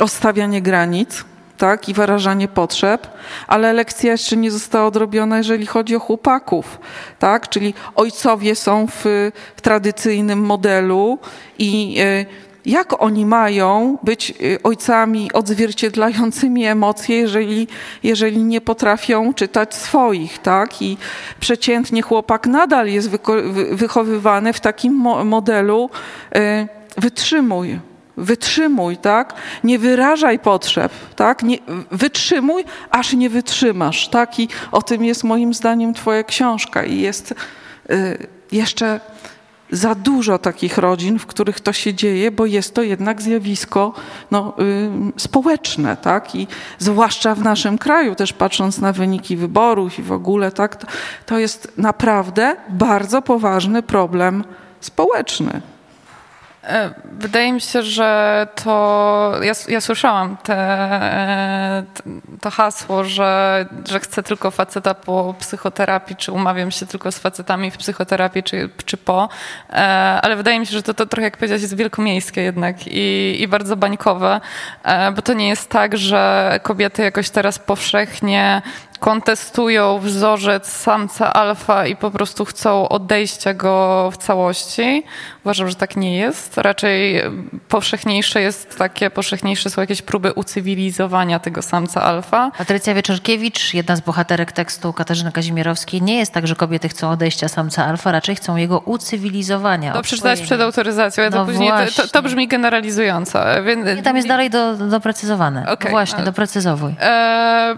o stawianie granic tak, i wyrażanie potrzeb, ale lekcja jeszcze nie została odrobiona, jeżeli chodzi o chłopaków, tak, czyli ojcowie są w, w tradycyjnym modelu i y, jak oni mają być y, ojcami odzwierciedlającymi emocje, jeżeli, jeżeli nie potrafią czytać swoich, tak? I przeciętnie chłopak nadal jest wychowywany w takim mo modelu y, wytrzymuj, wytrzymuj, tak? Nie wyrażaj potrzeb, tak? Nie, wytrzymuj, aż nie wytrzymasz, tak? I o tym jest moim zdaniem twoja książka i jest y, jeszcze za dużo takich rodzin, w których to się dzieje, bo jest to jednak zjawisko no, y, społeczne, tak? I zwłaszcza w naszym kraju, też patrząc na wyniki wyborów i w ogóle, tak? To, to jest naprawdę bardzo poważny problem społeczny. E, wydaje mi się, że to. Ja, ja słyszałam te, e, to hasło, że, że chcę tylko faceta po psychoterapii, czy umawiam się tylko z facetami w psychoterapii, czy, czy po. E, ale wydaje mi się, że to, to trochę, jak powiedziałeś, jest wielkomiejskie jednak i, i bardzo bańkowe, bo to nie jest tak, że kobiety jakoś teraz powszechnie kontestują wzorzec samca alfa i po prostu chcą odejścia go w całości. Uważam, że tak nie jest. Raczej powszechniejsze jest takie, powszechniejsze są jakieś próby ucywilizowania tego samca alfa. Patrycja Wieczorkiewicz, jedna z bohaterek tekstu Katarzyny Kazimierowskiej, nie jest tak, że kobiety chcą odejścia samca alfa, raczej chcą jego ucywilizowania. To przeczytać przed autoryzacją, ja no to później, to, to, brzmi generalizująco. Więc... Nie, tam jest dalej do, doprecyzowane. Okay. Właśnie, doprecyzowuj. E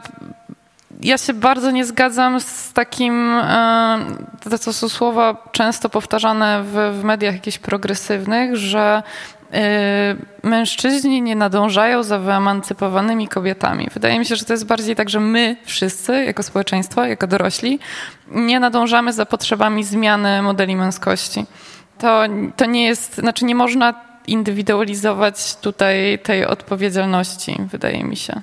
ja się bardzo nie zgadzam z takim, e, to są słowa często powtarzane w, w mediach jakichś progresywnych, że e, mężczyźni nie nadążają za wyemancypowanymi kobietami. Wydaje mi się, że to jest bardziej tak, że my wszyscy, jako społeczeństwo, jako dorośli, nie nadążamy za potrzebami zmiany modeli męskości. To, to nie jest, znaczy nie można indywidualizować tutaj tej odpowiedzialności, wydaje mi się.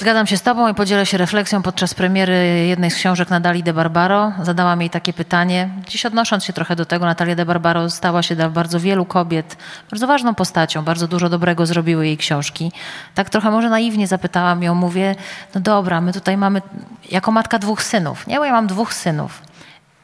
Zgadzam się z Tobą i podzielę się refleksją podczas premiery jednej z książek Natali de Barbaro. Zadałam jej takie pytanie, dziś odnosząc się trochę do tego, Natalia de Barbaro stała się dla bardzo wielu kobiet bardzo ważną postacią, bardzo dużo dobrego zrobiły jej książki. Tak trochę może naiwnie zapytałam ją, mówię, no dobra, my tutaj mamy, jako matka dwóch synów, nie, bo ja mam dwóch synów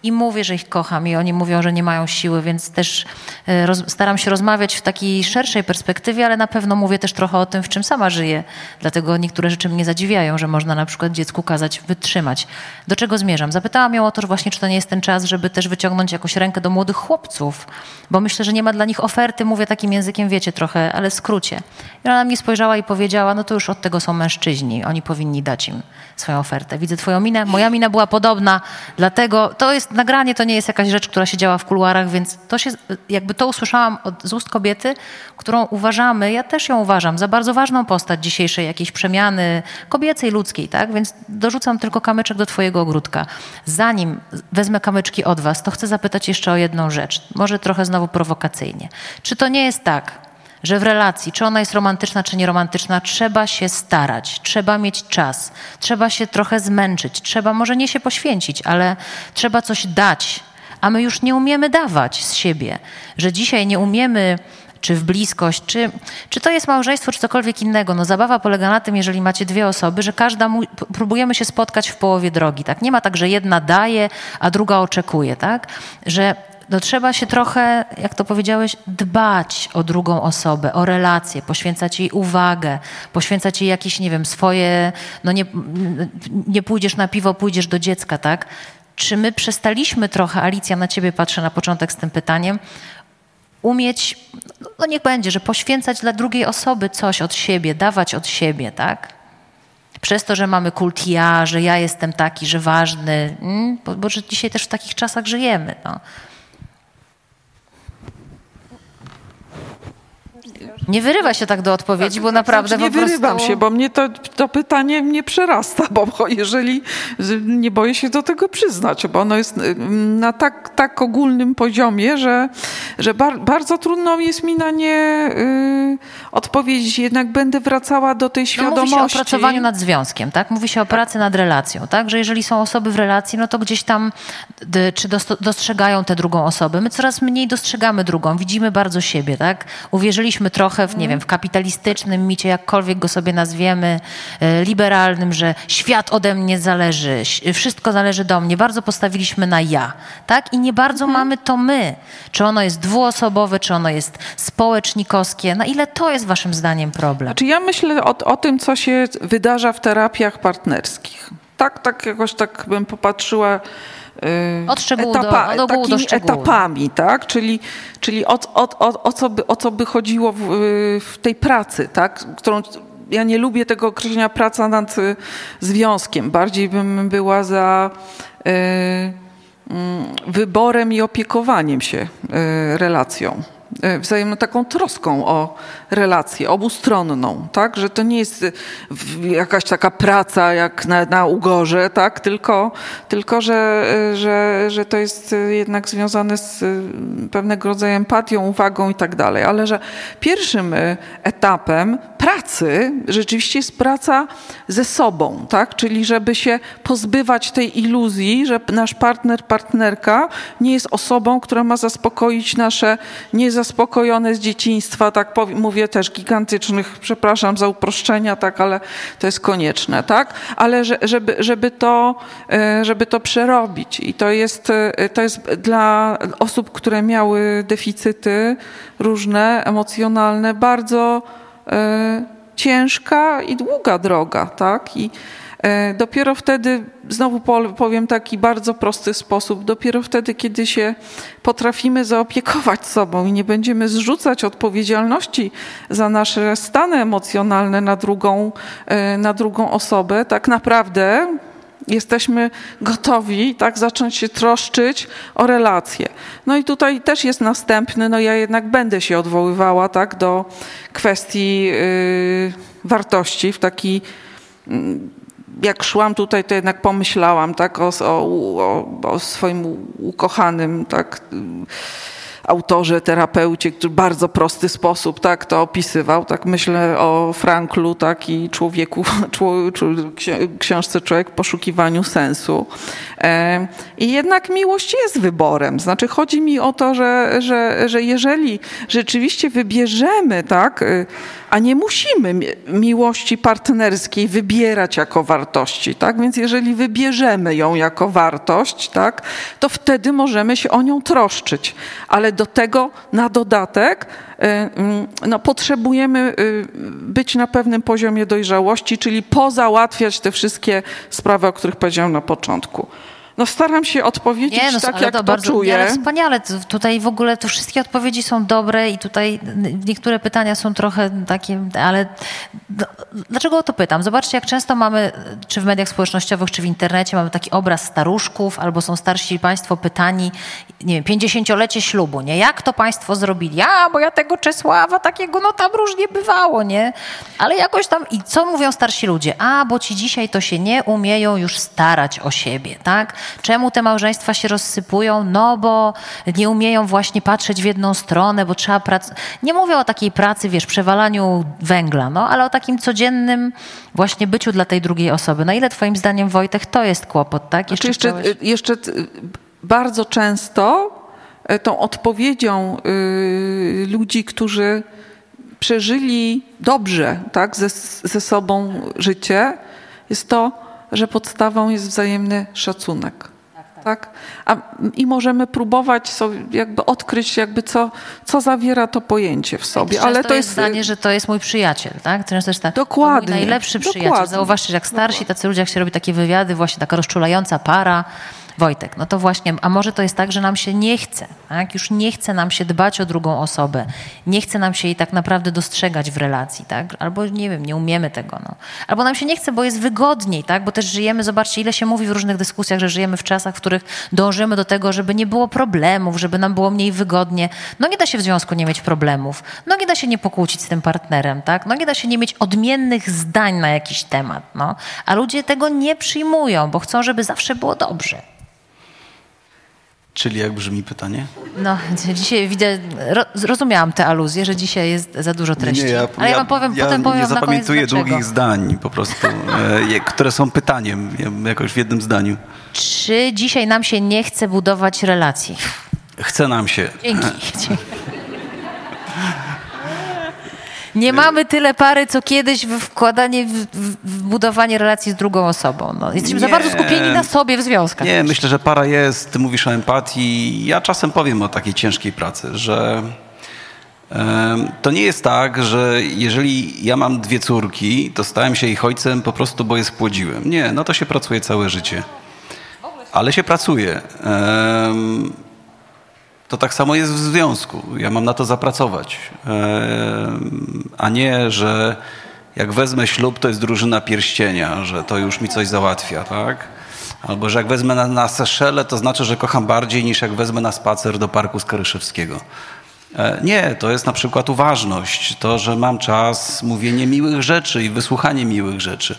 i mówię, że ich kocham i oni mówią, że nie mają siły, więc też e, roz, staram się rozmawiać w takiej szerszej perspektywie, ale na pewno mówię też trochę o tym, w czym sama żyję. Dlatego niektóre rzeczy mnie zadziwiają, że można na przykład dziecku kazać wytrzymać. Do czego zmierzam? Zapytałam ją o to, właśnie czy to nie jest ten czas, żeby też wyciągnąć jakąś rękę do młodych chłopców, bo myślę, że nie ma dla nich oferty, mówię takim językiem, wiecie, trochę, ale w skrócie. I ona na mnie spojrzała i powiedziała, no to już od tego są mężczyźni, oni powinni dać im swoją ofertę. Widzę twoją minę, moja mina była podobna, dlatego to jest nagranie to nie jest jakaś rzecz, która się działa w kuluarach, więc to się, jakby to usłyszałam od, z ust kobiety, którą uważamy, ja też ją uważam, za bardzo ważną postać dzisiejszej jakiejś przemiany kobiecej, ludzkiej, tak? Więc dorzucam tylko kamyczek do twojego ogródka. Zanim wezmę kamyczki od was, to chcę zapytać jeszcze o jedną rzecz, może trochę znowu prowokacyjnie. Czy to nie jest tak, że w relacji, czy ona jest romantyczna, czy nieromantyczna, trzeba się starać, trzeba mieć czas, trzeba się trochę zmęczyć, trzeba może nie się poświęcić, ale trzeba coś dać, a my już nie umiemy dawać z siebie, że dzisiaj nie umiemy czy w bliskość, czy, czy to jest małżeństwo, czy cokolwiek innego. No zabawa polega na tym, jeżeli macie dwie osoby, że każda mu, próbujemy się spotkać w połowie drogi, tak? Nie ma tak, że jedna daje, a druga oczekuje, tak? Że no trzeba się trochę, jak to powiedziałeś, dbać o drugą osobę, o relacje, poświęcać jej uwagę, poświęcać jej jakieś, nie wiem, swoje, no nie, nie pójdziesz na piwo, pójdziesz do dziecka, tak? Czy my przestaliśmy trochę, Alicja, na ciebie patrzę na początek z tym pytaniem, umieć, no niech będzie, że poświęcać dla drugiej osoby coś od siebie, dawać od siebie, tak? Przez to, że mamy kult ja, że ja jestem taki, że ważny, mm? bo, bo że dzisiaj też w takich czasach żyjemy. No. Nie wyrywa się tak do odpowiedzi, tak, bo tak, naprawdę znaczy nie po prostu... wyrywam się, bo mnie to, to pytanie mnie przerasta, bo jeżeli nie boję się do tego przyznać, bo ono jest y, na tak, tak ogólnym poziomie, że, że bar, bardzo trudno jest mi na nie y, odpowiedzieć, jednak będę wracała do tej No, świadomości. mówi się o pracowaniu nad związkiem, tak? Mówi się o pracy nad relacją, tak? Że jeżeli są osoby w relacji, no to gdzieś tam czy dostrzegają tę drugą osobę. My coraz mniej dostrzegamy drugą, widzimy bardzo siebie, tak? Uwierzyliśmy trochę w, nie wiem, w kapitalistycznym micie, jakkolwiek go sobie nazwiemy, e, liberalnym, że świat ode mnie zależy, wszystko zależy do mnie. Bardzo postawiliśmy na ja, tak? I nie bardzo mamy to my. Czy ono jest dwuosobowe, czy ono jest społecznikowskie. Na ile to jest waszym zdaniem problem? Znaczy ja myślę o, o tym, co się wydarza w terapiach partnerskich. Tak, tak jakoś tak bym popatrzyła Od szczegółu do- od ogółu do takimi szczegółu. etapami, tak? Czyli, czyli o, o, o, o, co by, o co by chodziło w, w tej pracy, tak? Którą ja nie lubię tego określenia praca nad y, związkiem. Bardziej bym była za y, mm, wyborem i opiekowaniem się y, relacją. Y, Wzajemną taką troską o relację obustronną, tak? Że to nie jest w- jakaś taka praca jak na, na ugorze, tak? Tylko, tylko że, y, że, że to jest jednak związane z pewnego rodzaju empatią, uwagą i tak dalej. Ale że pierwszym etapem pracy rzeczywiście jest praca ze sobą, tak? Czyli żeby się pozbywać tej iluzji, że nasz partner, partnerka nie jest osobą, która ma zaspokoić nasze niezaspokojone z dzieciństwa, tak powiem, mówię też gigantycznych, przepraszam za uproszczenia, tak, ale to jest konieczne, tak? Ale że, żeby, żeby, to, e, żeby to przerobić i to jest, e, to jest dla osób, które miały deficyty różne, emocjonalne, bardzo e, ciężka i długa droga, tak? I dopiero wtedy, znowu po- powiem taki bardzo prosty sposób, dopiero wtedy, kiedy się potrafimy zaopiekować sobą i nie będziemy zrzucać odpowiedzialności za nasze stany emocjonalne na drugą, e, na drugą osobę, tak naprawdę jesteśmy gotowi tak zacząć się troszczyć o relacje. No i tutaj też jest następny, no ja jednak będę się odwoływała tak do kwestii yy, wartości w taki mm, jak szłam tutaj, to jednak pomyślałam tak o, o, o, swoim ukochanym tak autorze, terapeucie, który w bardzo prosty sposób tak to opisywał. Tak myślę o Franklu, tak i człowieku, czło- czło- ksi- książce Człowiek w poszukiwaniu sensu. E, I jednak miłość jest wyborem. Znaczy chodzi mi o to, że, że, że jeżeli rzeczywiście wybierzemy, tak, y, a nie musimy mi- miłości partnerskiej wybierać jako wartości, tak? Więc jeżeli wybierzemy ją jako wartość, tak, to wtedy możemy się o nią troszczyć. Ale do tego na dodatek y, mm, no, potrzebujemy y, być na pewnym poziomie dojrzałości, czyli pozałatwiać te wszystkie sprawy, o których powiedziałam na początku. No staram się odpowiedzieć Nie, no, tak, jak to, bardzo, czuję. Ale wspaniale. Tu- Tutaj w ogóle to wszystkie odpowiedzi są dobre i tutaj niektóre pytania są trochę takie, ale d- dlaczego o to pytam? Zobaczcie, jak często mamy, czy w mediach społecznościowych, czy w internecie, mamy taki obraz staruszków, albo są starsi państwo pytani, nie wiem, 50-lecie ślubu, nie? Jak to państwo zrobili? A, bo ja tego Czesława takiego, no tam różnie bywało, nie? Ale jakoś tam, i co mówią starsi ludzie? A, bo ci dzisiaj to się nie umieją już starać o siebie, tak? Czemu te małżeństwa się rozsypują? No, bo nie umieją właśnie patrzeć w jedną stronę, bo trzeba pracować. Nie mówię o takiej pracy, wiesz, przewalaniu węgla, no, ale o takim codziennym właśnie byciu dla tej drugiej osoby. Na ile twoim zdaniem, Wojtek, to jest kłopot, tak? Znaczy jeszcze, chciałeś- y, jeszcze y, bardzo często y, tą odpowiedzią ludzi, którzy przeżyli dobrze tak, ze, ze sobą życie, jest to, że podstawą jest wzajemny szacunek. Tak? A, I możemy próbować sobie jakby odkryć, jakby co, co zawiera to pojęcie w sobie. Często Ale to jest. y, zdanie, że to jest mój przyjaciel, tak? Często jest tak, Dokładnie. Najlepszy przyjaciel. Dokładnie. Zauważcie, że jak starsi tacy ludzie, jak się robi takie wywiady, właśnie taka rozczulająca para, Wojtek, no to właśnie, a może to jest tak, że nam się nie chce, tak? Już nie chce nam się dbać o drugą osobę, nie chce nam się jej tak naprawdę dostrzegać w relacji, tak? Albo nie wiem, nie umiemy tego, no. Albo nam się nie chce, bo jest wygodniej, tak? Bo też żyjemy, zobaczcie, ile się mówi w różnych dyskusjach, że żyjemy w czasach, w których dążymy do tego, żeby nie było problemów, żeby nam było mniej wygodnie. No nie da się w związku nie mieć problemów, no nie da się nie pokłócić z tym partnerem, tak? No nie da się nie mieć odmiennych zdań na jakiś temat, no. A ludzie tego nie przyjmują, bo chcą, żeby zawsze było dobrze. Czyli jak brzmi pytanie? No, dzisiaj widzę, ro, zrozumiałam tę aluzję, że dzisiaj jest za dużo treści. Ale ja, wam powiem, ja potem powiem nie na koniec zapamiętuję dlaczego. długich zdań po prostu, e, które są pytaniem jakoś w jednym zdaniu. Czy dzisiaj nam się nie chce budować relacji? Chce nam się. Dzięki. Dzięki. Nie mamy tyle pary, co kiedyś w wkładanie, w, w, budowanie relacji z drugą osobą. No, jesteśmy za Nie. bardzo skupieni na sobie w związkach. Nie, myślę, że para jest. Ty mówisz o empatii. Ja czasem powiem o takiej ciężkiej pracy, że to nie jest tak, że jeżeli ja mam dwie córki, to stałem się ich ojcem po prostu, bo je spłodziłem. Nie, no to się pracuje całe życie. Ale się pracuje. To tak samo jest w związku. Ja mam na to zapracować. A nie, że jak wezmę ślub, to jest drużyna pierścienia, że to już mi coś załatwia, tak? Albo że jak wezmę na, na Seszele, to znaczy, że kocham bardziej niż jak wezmę na spacer do Parku Skaryszewskiego. E, Nie, to jest na przykład uważność, to, że mam czas, mówienie miłych rzeczy i wysłuchanie miłych rzeczy.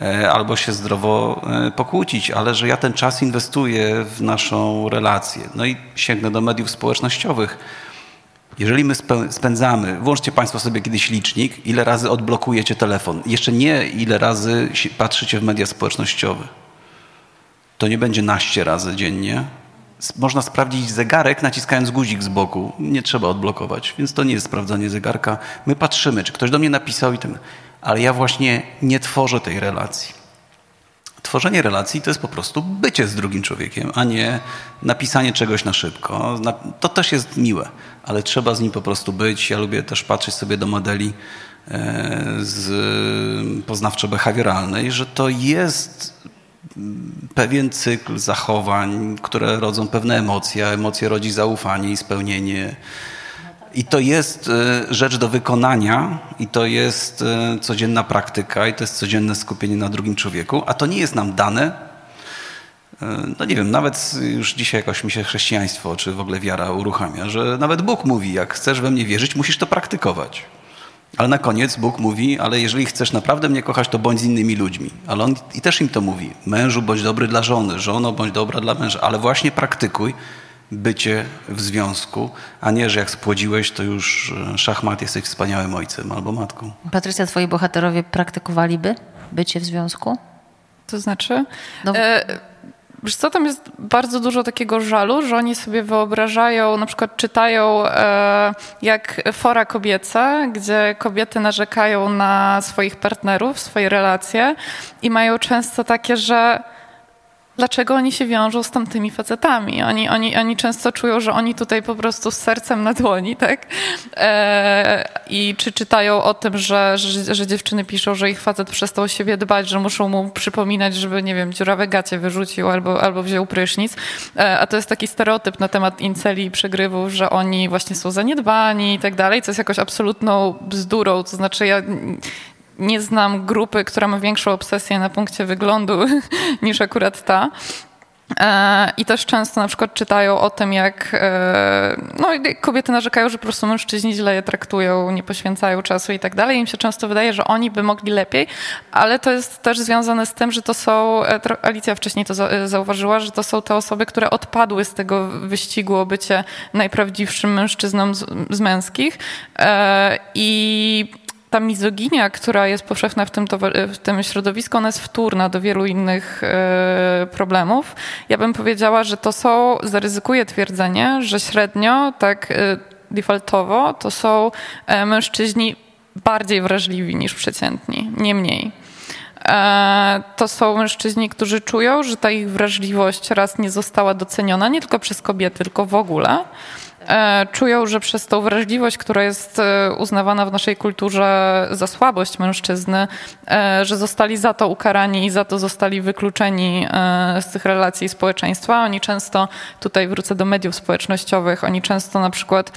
E, Albo się zdrowo e, pokłócić, ale że ja ten czas inwestuję w naszą relację. No i sięgnę do mediów społecznościowych. Jeżeli my spędzamy, włączcie Państwo sobie kiedyś licznik, ile razy odblokujecie telefon. Jeszcze nie ile razy patrzycie w media społecznościowe. To nie będzie naście razy dziennie. Można sprawdzić zegarek naciskając guzik z boku. Nie trzeba odblokować, więc to nie jest sprawdzanie zegarka. My patrzymy, czy ktoś do mnie napisał i ten. Ale ja właśnie nie tworzę tej relacji. Tworzenie relacji to jest po prostu bycie z drugim człowiekiem, a nie napisanie czegoś na szybko. To też jest miłe, ale trzeba z nim po prostu być. Ja lubię też patrzeć sobie do modeli e, z poznawczo-behawioralnej, że to jest pewien cykl zachowań, które rodzą pewne emocje, a emocje rodzi zaufanie i spełnienie. I to jest e, rzecz do wykonania, i to jest e, codzienna praktyka, i to jest codzienne skupienie na drugim człowieku, a to nie jest nam dane. E, No nie wiem, nawet już dzisiaj jakoś mi się chrześcijaństwo, czy w ogóle wiara uruchamia, że nawet Bóg mówi, jak chcesz we mnie wierzyć, musisz to praktykować. Ale na koniec Bóg mówi, ale jeżeli chcesz naprawdę mnie kochać, to bądź z innymi ludźmi. Ale on i też im to mówi. Mężu, bądź dobry dla żony, żono, bądź dobra dla męża. Ale właśnie praktykuj bycie w związku, a nie, że jak spłodziłeś, to już e, szachmat, jesteś wspaniałym ojcem albo matką. Patrycja, twoi bohaterowie praktykowaliby bycie w związku? To znaczy, No- e, wiesz co, tam jest bardzo dużo takiego żalu, że oni sobie wyobrażają, na przykład czytają e, jak fora kobiece, gdzie kobiety narzekają na swoich partnerów, swoje relacje i mają często takie, że dlaczego oni się wiążą z tamtymi facetami. Oni, oni, oni często czują, że oni tutaj po prostu z sercem na dłoni, tak? E, I czy czytają o tym, że, że, że dziewczyny piszą, że ich facet przestał o siebie dbać, że muszą mu przypominać, żeby, nie wiem, dziurawe gacie wyrzucił albo, albo wziął prysznic. E, a to jest taki stereotyp na temat inceli i przegrywów, że oni właśnie są zaniedbani i tak dalej, co jest jakoś absolutną bzdurą. To znaczy ja nie znam grupy, która ma większą obsesję na punkcie wyglądu niż akurat ta. E, I też często na przykład czytają o tym, jak e, no, kobiety narzekają, że po prostu mężczyźni źle je traktują, nie poświęcają czasu i tak dalej. Im się często wydaje, że oni by mogli lepiej, ale to jest też związane z tym, że to są, e, Alicja wcześniej to za- zauważyła, że to są te osoby, które odpadły z tego wyścigu o bycie najprawdziwszym mężczyzną z, z męskich. I ta mizoginia, która jest powszechna w tym, towa- w tym środowisku, ona jest wtórna do wielu innych e, problemów. Ja bym powiedziała, że to są, zaryzykuję twierdzenie, że średnio, tak e, defaultowo, to są e, mężczyźni bardziej wrażliwi niż przeciętni, nie mniej. E, To są mężczyźni, którzy czują, że ta ich wrażliwość raz nie została doceniona, nie tylko przez kobiety, tylko w ogóle. E, Czują, że przez tą wrażliwość, która jest e, uznawana w naszej kulturze za słabość mężczyzny, e, że zostali za to ukarani i za to zostali wykluczeni z tych relacji społeczeństwa. Oni często, tutaj wrócę do mediów społecznościowych, oni często na przykład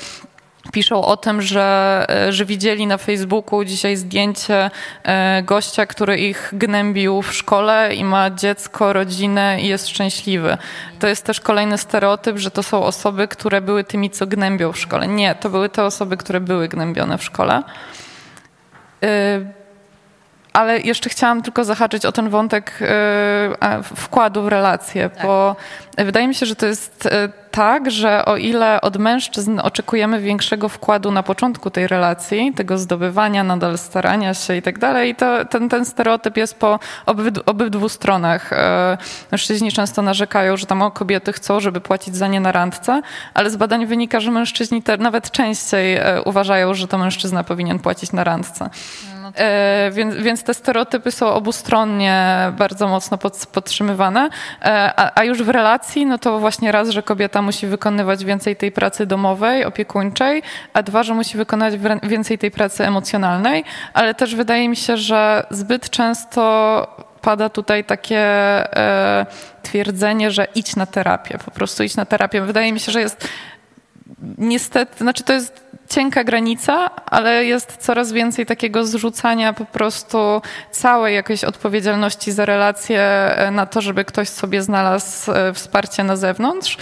Piszą o tym, że, e, że widzieli na Facebooku dzisiaj zdjęcie e, gościa, który ich gnębił w szkole i ma dziecko, rodzinę i jest szczęśliwy. To jest też kolejny stereotyp, że to są osoby, które były tymi, co gnębią w szkole. Nie, to były te osoby, które były gnębione w szkole. Ale jeszcze chciałam tylko zahaczyć o ten wątek e, wkładu w relacje, tak. bo wydaje mi się, że to jest e, tak, że o ile od mężczyzn oczekujemy większego wkładu na początku tej relacji, tego zdobywania, nadal starania się i tak dalej, to ten, ten stereotyp jest po obydwu, obydwu stronach. E, mężczyźni często narzekają, że tam o kobiety chcą, żeby płacić za nie na randce, ale z badań wynika, że mężczyźni te nawet częściej uważają, że to mężczyzna powinien płacić na randce. E, więc, więc te stereotypy są obustronnie bardzo mocno pod, podtrzymywane, e, a, a, już w relacji, no to właśnie raz, że kobieta musi wykonywać więcej tej pracy domowej, opiekuńczej, a dwa, że musi wykonywać więcej tej pracy emocjonalnej, ale też wydaje mi się, że zbyt często pada tutaj takie e, twierdzenie, że idź na terapię, po prostu idź na terapię. Wydaje mi się, że jest niestety, znaczy to jest cienka granica, ale jest coraz więcej takiego zrzucania po prostu całej jakiejś odpowiedzialności za relacje e, na to, żeby ktoś sobie znalazł e, wsparcie na zewnątrz.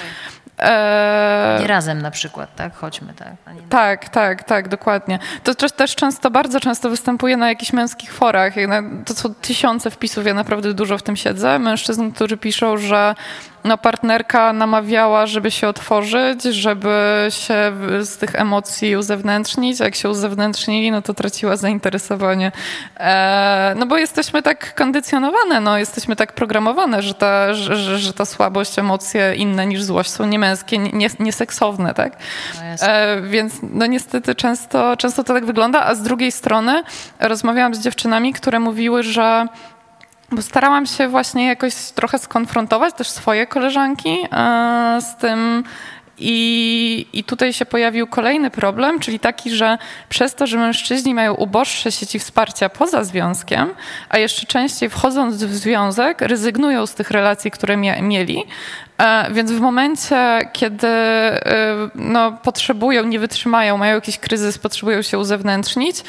E... Nie razem na przykład, tak? Chodźmy, tak? Tak, tak, tak, dokładnie. To też, też często, bardzo często występuje na jakichś męskich forach. To są tysiące wpisów, ja naprawdę dużo w tym siedzę. Mężczyzn, którzy piszą, że no, partnerka namawiała, żeby się otworzyć, żeby się z tych emocji uzewnętrznić. Jak się uzewnętrznili, no to traciła zainteresowanie. E, no bo jesteśmy tak kondycjonowane, no, jesteśmy tak programowane, że ta, że, że ta słabość, emocje inne niż złość są niemęskie, nie, nieseksowne, tak? No e, więc no niestety często, często to tak wygląda, a z drugiej strony rozmawiałam z dziewczynami, które mówiły, że bo starałam się właśnie jakoś trochę skonfrontować też swoje koleżanki e, z tym, i, I tutaj się pojawił kolejny problem, czyli taki, że przez to, że mężczyźni mają uboższe sieci wsparcia poza związkiem, a jeszcze częściej wchodząc w związek, rezygnują z tych relacji, które mia mieli. E, więc w momencie, kiedy e, no, potrzebują, nie wytrzymają, mają jakiś kryzys, potrzebują się uzewnętrznić,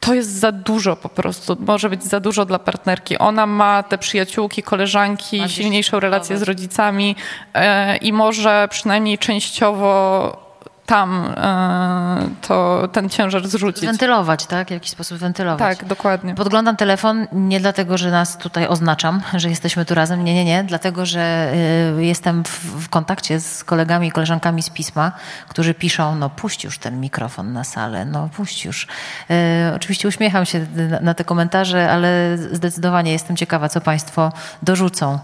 to jest za dużo po prostu, może być za dużo dla partnerki. Ona ma te przyjaciółki, koleżanki, silniejszą relację z rodzicami e, i może przynajmniej częściowo tam e, to ten ciężar zrzucić. Wentylować, tak? W jakiś sposób wentylować. Tak, dokładnie. Podglądam telefon nie dlatego, że nas tutaj oznaczam, że jesteśmy tu razem. Nie, nie, nie. Dlatego, że y, jestem w, kontakcie z kolegami i koleżankami z pisma, którzy piszą, no puść już ten mikrofon na salę, no puść już. Y, oczywiście uśmiecham się na, na te komentarze, ale zdecydowanie jestem ciekawa, co Państwo dorzucą,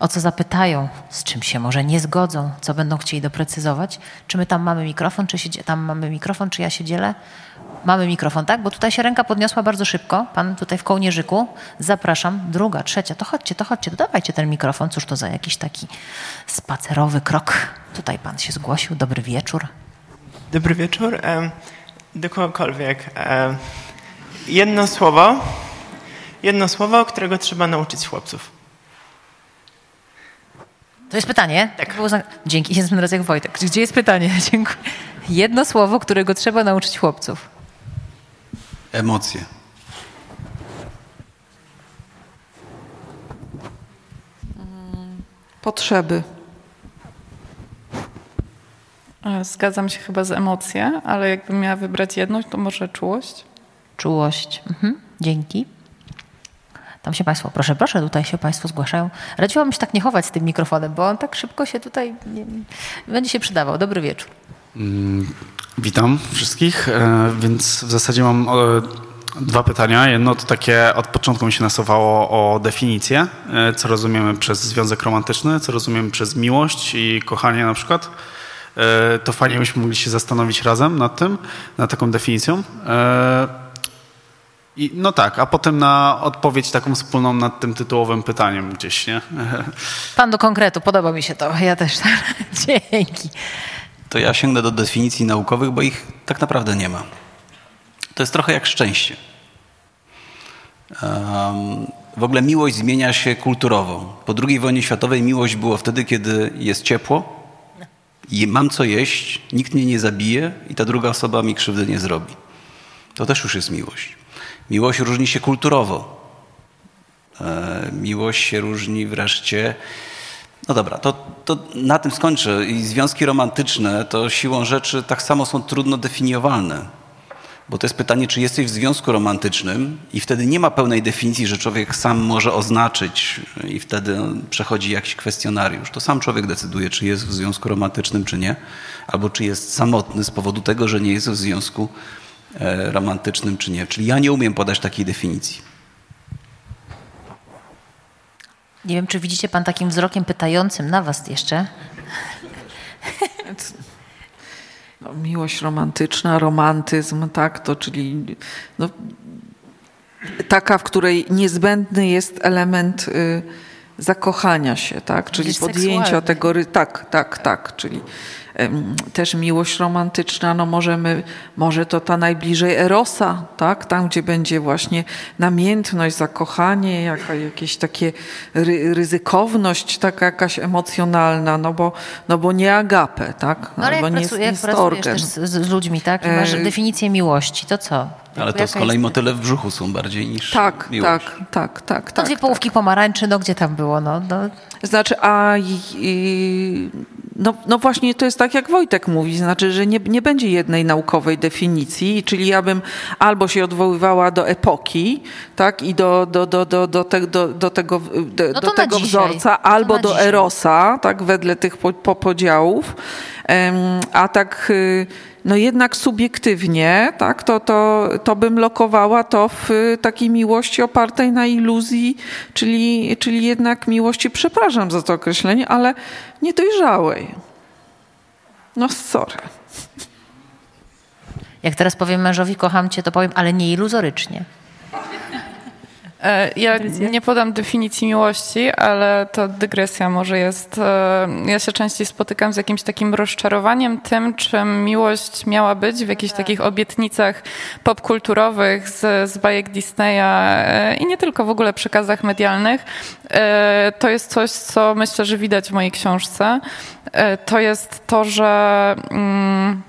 o co zapytają, z czym się może nie zgodzą, co będą chcieli doprecyzować. Czy my tam mamy mikrofon? Mikrofon, czy się, tam mamy mikrofon, czy ja się dzielę? Mamy mikrofon, tak? Bo tutaj się ręka podniosła bardzo szybko. Pan tutaj w kołnierzyku. Zapraszam. Druga, trzecia. To chodźcie, to chodźcie. Dodawajcie ten mikrofon. Cóż to za jakiś taki spacerowy krok. Tutaj pan się zgłosił. Dobry wieczór. Dobry wieczór. Do kogokolwiek. Jedno słowo. Jedno słowo, którego trzeba nauczyć chłopców. To jest pytanie? Tak. Za... Dzięki, jestem teraz jak Wojtek. Gdzie jest pytanie? Dziękuję. Jedno słowo, którego trzeba nauczyć chłopców. Emocje. Potrzeby. Zgadzam się chyba z emocje, ale jakbym miała wybrać jedną, to może czułość. Czułość. Mhm. Dzięki. Tam się Państwo, proszę, proszę, tutaj się Państwo zgłaszają. Radziłabym się tak nie chować z tym mikrofonem, bo on tak szybko się tutaj nie, będzie się przydawał. Dobry wieczór. Mm, witam wszystkich, e, więc w zasadzie mam e, dwa pytania. Jedno to takie od początku mi się nasuwało o definicję, e, co rozumiemy przez związek romantyczny, co rozumiemy przez miłość i kochanie na przykład. To fajnie byśmy mogli się zastanowić razem nad tym, nad taką definicją. I, no tak, a potem na odpowiedź taką wspólną nad tym tytułowym pytaniem gdzieś, nie? Pan do konkretu, podoba mi się to. Ja też. Dzięki. To ja sięgnę do definicji naukowych, bo ich tak naprawdę nie ma. To jest trochę jak szczęście. Um, w ogóle miłość zmienia się kulturowo. Po II wojnie światowej miłość było wtedy, kiedy jest ciepło, i mam co jeść, nikt mnie nie zabije i ta druga osoba mi krzywdy nie zrobi. To też już jest miłość. Miłość różni się kulturowo. E, miłość się różni wreszcie. No dobra, to, to na tym skończę. I związki romantyczne to siłą rzeczy tak samo są trudno definiowalne. Bo to jest pytanie, czy jesteś w związku romantycznym i wtedy nie ma pełnej definicji, że człowiek sam może oznaczyć i wtedy przechodzi jakiś kwestionariusz. To sam człowiek decyduje, czy jest w związku romantycznym, czy nie, albo czy jest samotny z powodu tego, że nie jest w związku romantycznym, czy nie. Czyli ja nie umiem podać takiej definicji. Nie wiem, czy widzicie pan takim wzrokiem pytającym na was jeszcze. No, miłość romantyczna, romantyzm, tak, to czyli no, taka, w której niezbędny jest element y, zakochania się, tak, czyli podjęcia seksualny. tego, ry- tak, tak, tak, czyli też miłość romantyczna, no możemy, może to ta najbliżej Erosa, tak, tam gdzie będzie właśnie namiętność, zakochanie, jaka, jakieś takie ry, ryzykowność taka jakaś emocjonalna, no bo, no bo nie agapę, tak, No ale jak, albo nie, pracu, jak pracujesz też z, z ludźmi, tak? I masz E, definicję miłości, to co? Ale to z kolei motyle w brzuchu są bardziej niż Tak, miłość. tak, tak, tak, No tak. dwie tak. połówki pomarańczy, no gdzie tam było? No, no, Znaczy, a i- no, no właśnie to jest tak, jak Wojtek mówi, znaczy, że nie, nie będzie jednej naukowej definicji, czyli ja bym albo się odwoływała do epoki, tak, i do, do, do, do, do, te, do, do tego, do, No to do tego dzisiaj. wzorca, To albo do dzisiaj. Erosa, tak, wedle tych po, po podziałów. Em, A tak, y, no jednak subiektywnie, tak, to, to, to bym lokowała to w y, takiej miłości opartej na iluzji, czyli, czyli jednak miłości, przepraszam za to określenie, ale niedojrzałej. No sorry. jak teraz powiem mężowi, kocham cię, to powiem, ale nie iluzorycznie. E, Ja nie podam definicji miłości, ale to dygresja może jest. E, Ja się częściej spotykam z jakimś takim rozczarowaniem tym, czym miłość miała być w jakichś takich obietnicach popkulturowych z, z bajek Disneya e, i nie tylko w ogóle przekazach medialnych. To jest coś, co myślę, że widać w mojej książce. To jest to, że. Mm,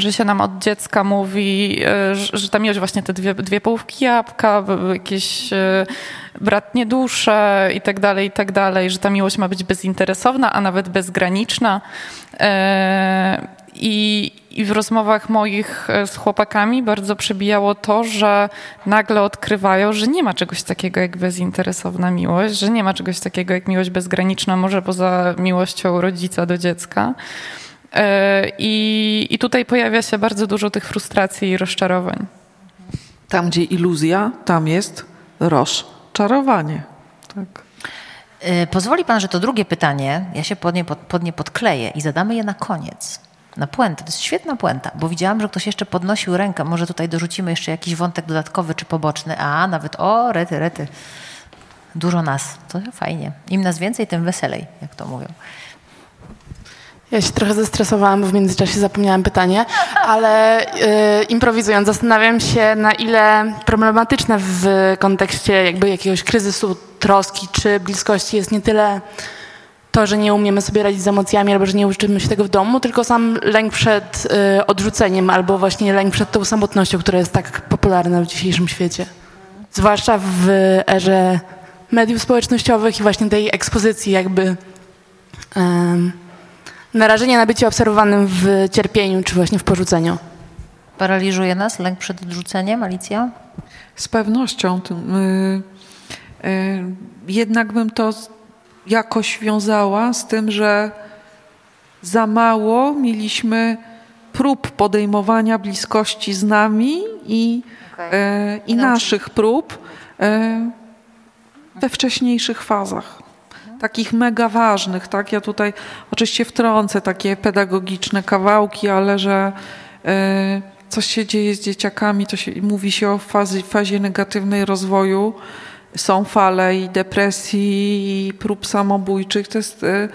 że się nam od dziecka mówi, e, że, że ta miłość właśnie te dwie, dwie połówki jabłka, jakieś bratnie dusze i tak dalej, i tak dalej, że ta miłość ma być bezinteresowna, a nawet bezgraniczna. E, I, I w rozmowach moich e, z chłopakami bardzo przebijało to, że nagle odkrywają, że nie ma czegoś takiego jak bezinteresowna miłość, że nie ma czegoś takiego jak miłość bezgraniczna, może poza miłością rodzica do dziecka. E, I, I tutaj pojawia się bardzo dużo tych frustracji i rozczarowań. Tam, gdzie iluzja, tam jest rozczarowanie. Tak. Y, Pozwoli pan, że to drugie pytanie, ja się pod nie, pod, pod nie podkleję i zadamy je na koniec. Na puentę. To jest świetna puenta, bo widziałam, że ktoś jeszcze podnosił rękę. Może tutaj dorzucimy jeszcze jakiś wątek dodatkowy czy poboczny. A, nawet, o, rety, rety. Dużo nas. To fajnie. Im nas więcej, tym weselej, jak to mówią. Ja się trochę zestresowałam, bo w międzyczasie zapomniałam pytanie, ale y, improwizując, zastanawiam się, na ile problematyczne w kontekście jakby jakiegoś kryzysu, troski czy bliskości jest nie tyle to, że nie umiemy sobie radzić z emocjami albo że nie uczymy się tego w domu, tylko sam lęk przed y, odrzuceniem albo właśnie lęk przed tą samotnością, która jest tak popularna w dzisiejszym świecie. Zwłaszcza w erze mediów społecznościowych i właśnie tej ekspozycji jakby... em, narażenie na bycie obserwowanym w cierpieniu czy właśnie w porzuceniu. Paraliżuje nas lęk przed odrzuceniem, Alicja? Z pewnością. tym, y, y, Jednak bym to jakoś wiązała z tym, że za mało mieliśmy prób podejmowania bliskości z nami i, y, i naszych prób y, we wcześniejszych fazach. Takich mega ważnych, tak? Ja tutaj oczywiście wtrącę takie pedagogiczne kawałki, ale że y, coś się dzieje z dzieciakami, to się, mówi się o fazie, negatywnej rozwoju. Są fale i depresji, i prób samobójczych. To jest y,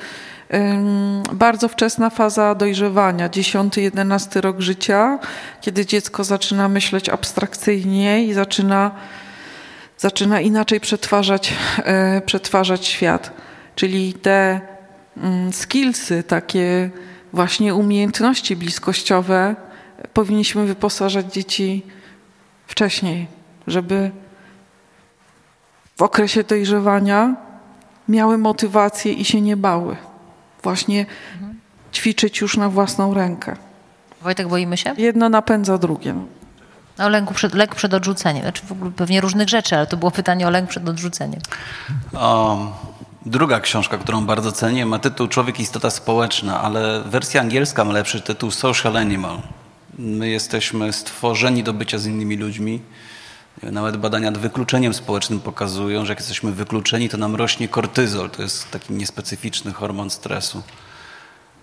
ym, bardzo wczesna faza dojrzewania, 10-11 rok życia, kiedy dziecko zaczyna myśleć abstrakcyjnie i zaczyna, zaczyna inaczej przetwarzać, y, przetwarzać świat. Czyli te mm, skillsy, takie właśnie umiejętności bliskościowe powinniśmy wyposażać dzieci wcześniej, żeby w okresie dojrzewania miały motywację i się nie bały. Właśnie ćwiczyć już na własną rękę. Wojtek, boimy się? Jedno napędza drugie. no. O lęku przed, lęk przed odrzuceniem. Znaczy w ogóle pewnie różnych rzeczy, ale to było pytanie o lęk przed odrzuceniem. O, druga książka, którą bardzo cenię, ma tytuł Człowiek istota społeczna, ale wersja angielska ma lepszy tytuł Social Animal. My jesteśmy stworzeni do bycia z innymi ludźmi. Nawet badania nad wykluczeniem społecznym pokazują, że jak jesteśmy wykluczeni, to nam rośnie kortyzol. To jest taki niespecyficzny hormon stresu.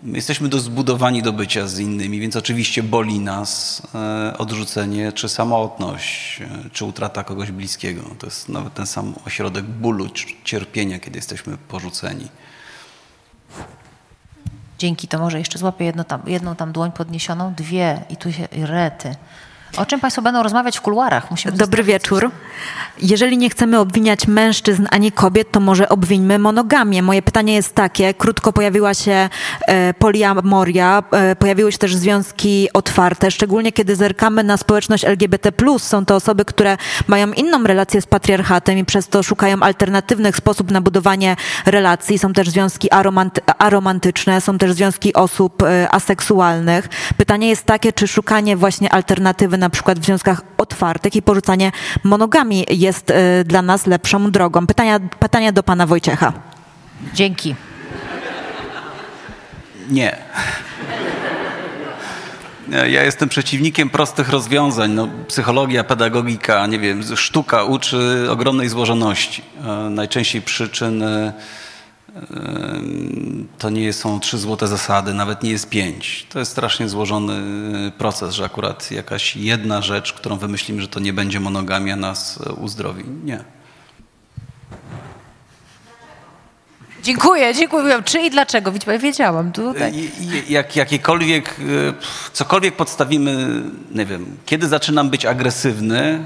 My jesteśmy do zbudowani do bycia z innymi, więc oczywiście boli nas e, odrzucenie, czy samotność, e, czy utrata kogoś bliskiego. To jest nawet ten sam ośrodek bólu, cierpienia, kiedy jesteśmy porzuceni. Dzięki, to może jeszcze złapię jedno tam, jedną tam dłoń podniesioną, dwie i tu się i rety. O czym Państwo będą rozmawiać w kuluarach? Musimy Dobry wieczór. Jeżeli nie chcemy obwiniać mężczyzn ani kobiet, to może obwińmy monogamię. Moje pytanie jest takie. Krótko pojawiła się e, poliamoria, e, pojawiły się też związki otwarte, szczególnie kiedy zerkamy na społeczność LGBT+. Są to osoby, które mają inną relację z patriarchatem i przez to szukają alternatywnych sposobów na budowanie relacji. Są też związki aromanty, aromantyczne, są też związki osób e, aseksualnych. Pytanie jest takie, czy szukanie właśnie alternatywy na przykład w związkach otwartych i porzucanie monogami jest e, dla nas lepszą drogą. Pytania, pytania do pana Wojciecha. Dzięki. Nie. Ja jestem przeciwnikiem prostych rozwiązań. No, psychologia, pedagogika, nie wiem, sztuka uczy ogromnej złożoności. E, Najczęściej przyczyny e, to nie są trzy złote zasady, nawet nie jest pięć. To jest strasznie złożony proces, że akurat jakaś jedna rzecz, którą wymyślimy, że to nie będzie monogamia, nas e, uzdrowi. Nie. Dziękuję, dziękuję. Czy i dlaczego? Wiedz- Wiedziałam. Tutaj. I- Jak, jakiekolwiek, cokolwiek podstawimy, nie wiem, kiedy zaczynam być agresywny,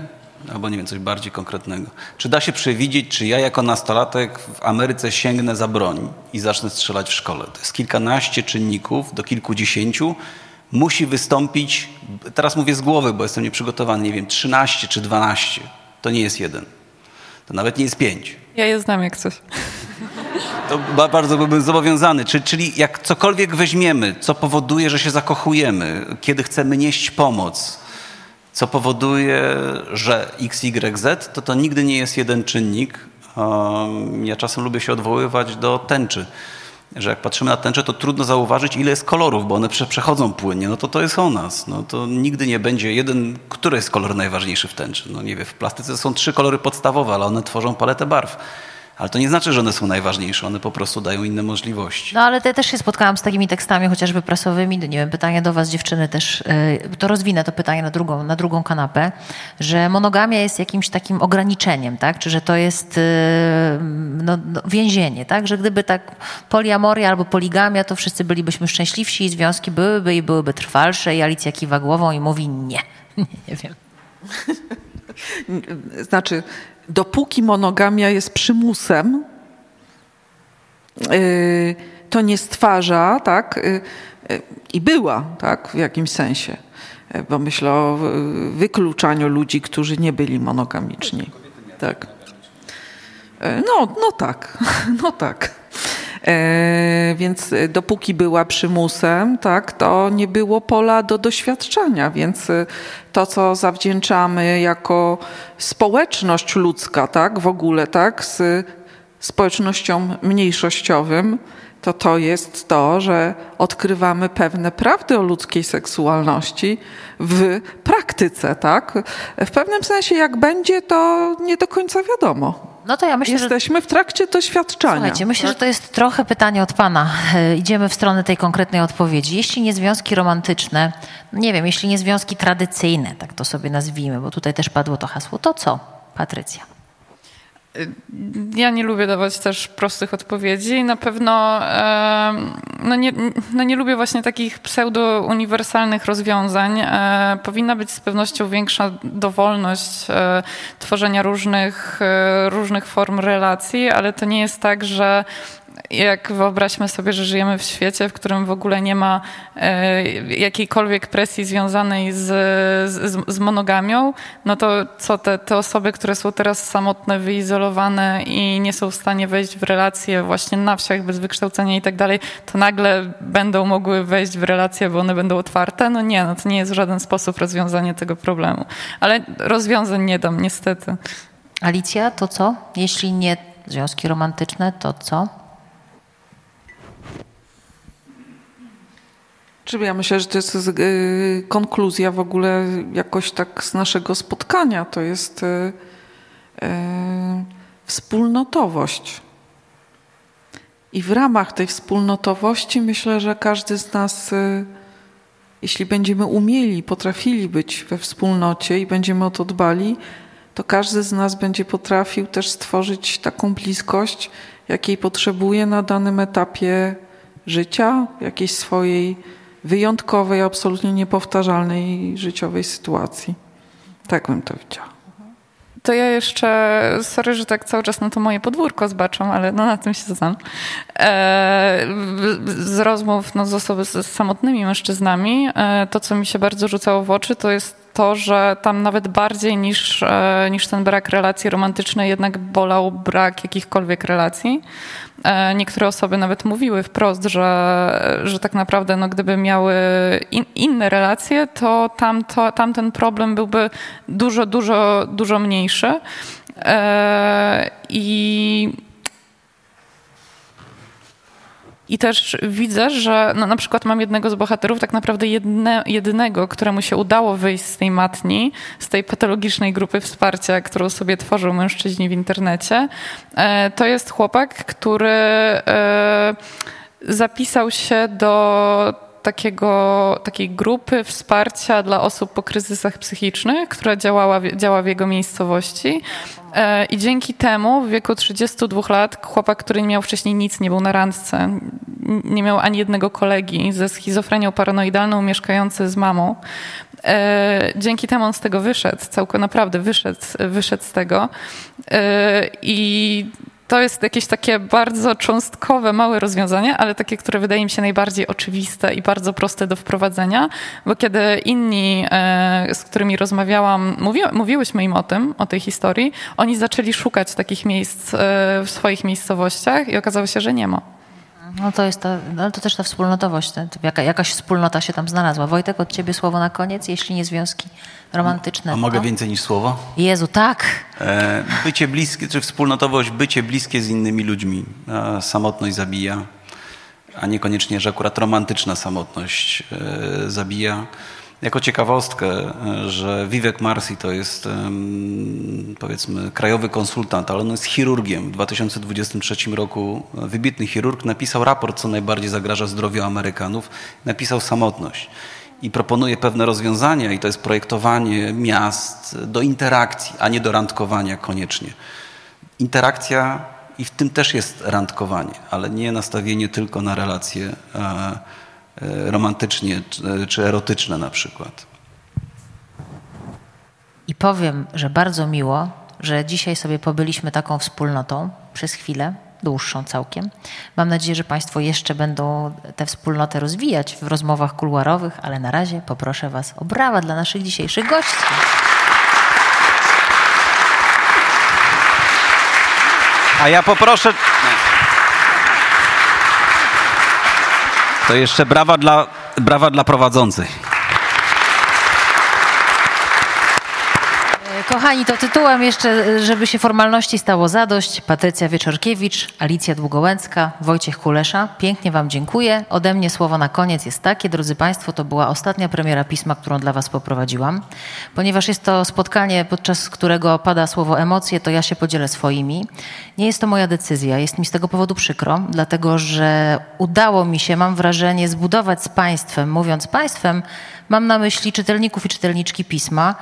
albo nie wiem, coś bardziej konkretnego. Czy da się przewidzieć, czy ja jako nastolatek w Ameryce sięgnę za broń i zacznę strzelać w szkole? To jest kilkanaście czynników do kilkudziesięciu. Musi wystąpić, teraz mówię z głowy, bo jestem nieprzygotowany, nie wiem, 13 czy 12. To nie jest jeden. To nawet nie jest pięć Ja je znam jak coś. to ba- bardzo byłbym zobowiązany. Czy, czyli jak cokolwiek weźmiemy, co powoduje, że się zakochujemy, kiedy chcemy nieść pomoc, co powoduje, że X, Y, Z, to to nigdy nie jest jeden czynnik. Um, Ja czasem lubię się odwoływać do tęczy. Że jak patrzymy na tęczę, to trudno zauważyć, ile jest kolorów, bo one prze, przechodzą płynnie. No to to jest o nas. No to nigdy nie będzie jeden, który jest kolor najważniejszy w tęczy. No nie wiem, w plastyce są trzy kolory podstawowe, ale one tworzą paletę barw. Ale to nie znaczy, że one są najważniejsze, one po prostu dają inne możliwości. No ale ja też się spotkałam z takimi tekstami, chociażby prasowymi, nie wiem, pytanie do was dziewczyny też, e, to rozwinę to pytanie na drugą, na drugą kanapę, że monogamia jest jakimś takim ograniczeniem, tak? Czy że to jest e, no, no, więzienie, tak? Że gdyby tak poliamoria albo poligamia, to wszyscy bylibyśmy szczęśliwsi i związki byłyby i byłyby trwalsze i Alicja kiwa głową i mówi nie. nie wiem. Znaczy, dopóki monogamia jest przymusem, yy, to nie stwarza, tak, yy, yy, i była, tak, w jakimś sensie, bo myślę o wykluczaniu ludzi, którzy nie byli monogamiczni. Tak. No, no tak, no tak. E, więc e, dopóki była przymusem, tak, to nie było pola do doświadczenia, więc e, to, co zawdzięczamy jako społeczność ludzka, tak, w ogóle, tak, z społecznością mniejszościowym, to to jest to, że odkrywamy pewne prawdy o ludzkiej seksualności w praktyce, tak. W pewnym sensie, jak będzie, to nie do końca wiadomo. No to ja myślę, że Jesteśmy w trakcie doświadczania. Słuchajcie, myślę, że to jest trochę pytanie od Pana. E, Idziemy w stronę tej konkretnej odpowiedzi. Jeśli nie związki romantyczne, nie wiem, jeśli nie związki tradycyjne, tak to sobie nazwijmy, bo tutaj też padło to hasło, to co, Patrycja? Ja nie lubię dawać też prostych odpowiedzi. Na pewno no nie, no nie lubię właśnie takich pseudo-uniwersalnych rozwiązań. E, powinna być z pewnością większa dowolność e, tworzenia różnych, e, różnych form relacji, ale to nie jest tak, że jak wyobraźmy sobie, że żyjemy w świecie, w którym w ogóle nie ma e, jakiejkolwiek presji związanej z, z, z monogamią, no to co te, te osoby, które są teraz samotne, wyizolowane i nie są w stanie wejść w relacje właśnie na wsiach bez wykształcenia i tak dalej, to nagle będą mogły wejść w relacje, bo one będą otwarte? No nie, no to nie jest w żaden sposób rozwiązanie tego problemu. Ale rozwiązań nie dam, niestety. Alicja, to co? Jeśli nie związki romantyczne, to co? Czyli ja myślę, że to jest y, konkluzja w ogóle jakoś tak z naszego spotkania. To jest y, y, wspólnotowość. I w ramach tej wspólnotowości myślę, że każdy z nas, jeśli będziemy umieli, potrafili być we wspólnocie i będziemy o to dbali, to każdy z nas będzie potrafił też stworzyć taką bliskość, jakiej potrzebuje na danym etapie życia, jakiejś swojej wyjątkowej, absolutnie niepowtarzalnej życiowej sytuacji. Tak bym to widziała. To ja jeszcze, sorry, że tak cały czas na to moje podwórko zbaczam, ale no na tym się znam. E, z rozmów no, z osoby z, samotnymi mężczyznami, e, to co mi się bardzo rzucało w oczy, to jest to, że tam nawet bardziej niż, e, niż ten brak relacji romantycznej jednak bolał brak jakichkolwiek relacji. E, niektóre osoby nawet mówiły wprost, że, że tak naprawdę no, gdyby miały in, inne relacje, to, tam, to tamten problem byłby dużo, dużo, dużo mniejszy. E, I i też widzę, że no, na przykład mam jednego z bohaterów, tak naprawdę jedne, jedynego, któremu się udało wyjść z tej matni, z tej patologicznej grupy wsparcia, którą sobie tworzą mężczyźni w internecie. E, to jest chłopak, który e, zapisał się do takiego, takiej grupy wsparcia dla osób po kryzysach psychicznych, która działała, działa w jego miejscowości. E, I dzięki temu w wieku 32 lat chłopak, który nie miał wcześniej nic, nie był na randce, nie miał ani jednego kolegi ze schizofrenią paranoidalną, mieszkający z mamą, e, dzięki temu on z tego wyszedł, całkowicie naprawdę wyszedł, wyszedł z tego. E, I to jest jakieś takie bardzo cząstkowe, małe rozwiązanie, ale takie, które wydaje mi się najbardziej oczywiste i bardzo proste do wprowadzenia, bo kiedy inni, e, z którymi rozmawiałam, mówi, mówiłyśmy im o tym, o tej historii, oni zaczęli szukać takich miejsc e, w swoich miejscowościach i okazało się, że nie ma. No to jest ta, no to też ta wspólnotowość, jaka, jakaś wspólnota się tam znalazła. Wojtek, od ciebie słowo na koniec, jeśli nie związki romantyczne. A mogę to? więcej niż słowo? Jezu, tak. E, bycie bliskie, czy wspólnotowość, bycie bliskie z innymi ludźmi. E, samotność zabija, a niekoniecznie, że akurat romantyczna samotność e, zabija. Jako ciekawostkę, e, że Vivek Marsi to jest powiedzmy krajowy konsultant, ale on jest chirurgiem. W 2023 roku wybitny chirurg napisał raport, co najbardziej zagraża zdrowiu Amerykanów. Napisał samotność i proponuje pewne rozwiązania i to jest projektowanie miast do interakcji, a nie do randkowania koniecznie. Interakcja i w tym też jest randkowanie, ale nie nastawienie tylko na relacje e, romantycznie czy erotyczne na przykład. I powiem, że bardzo miło, że dzisiaj sobie pobyliśmy taką wspólnotą przez chwilę, dłuższą całkiem. Mam nadzieję, że Państwo jeszcze będą tę wspólnotę rozwijać w rozmowach kuluarowych, ale na razie poproszę Was o brawa dla naszych dzisiejszych gości. A ja poproszę. To jeszcze brawa dla, brawa dla prowadzących. Kochani, to tytułem jeszcze, żeby się formalności stało zadość. Patrycja Wieczorkiewicz, Alicja Długołęcka, Wojciech Kulesza. Pięknie Wam dziękuję. Ode mnie słowo na koniec jest takie, drodzy Państwo, to była ostatnia premiera pisma, którą dla Was poprowadziłam. Ponieważ jest to spotkanie, podczas którego pada słowo emocje, to ja się podzielę swoimi. Nie jest to moja decyzja, jest mi z tego powodu przykro, dlatego że udało mi się, mam wrażenie, zbudować z Państwem, mówiąc Państwem, mam na myśli czytelników i czytelniczki pisma,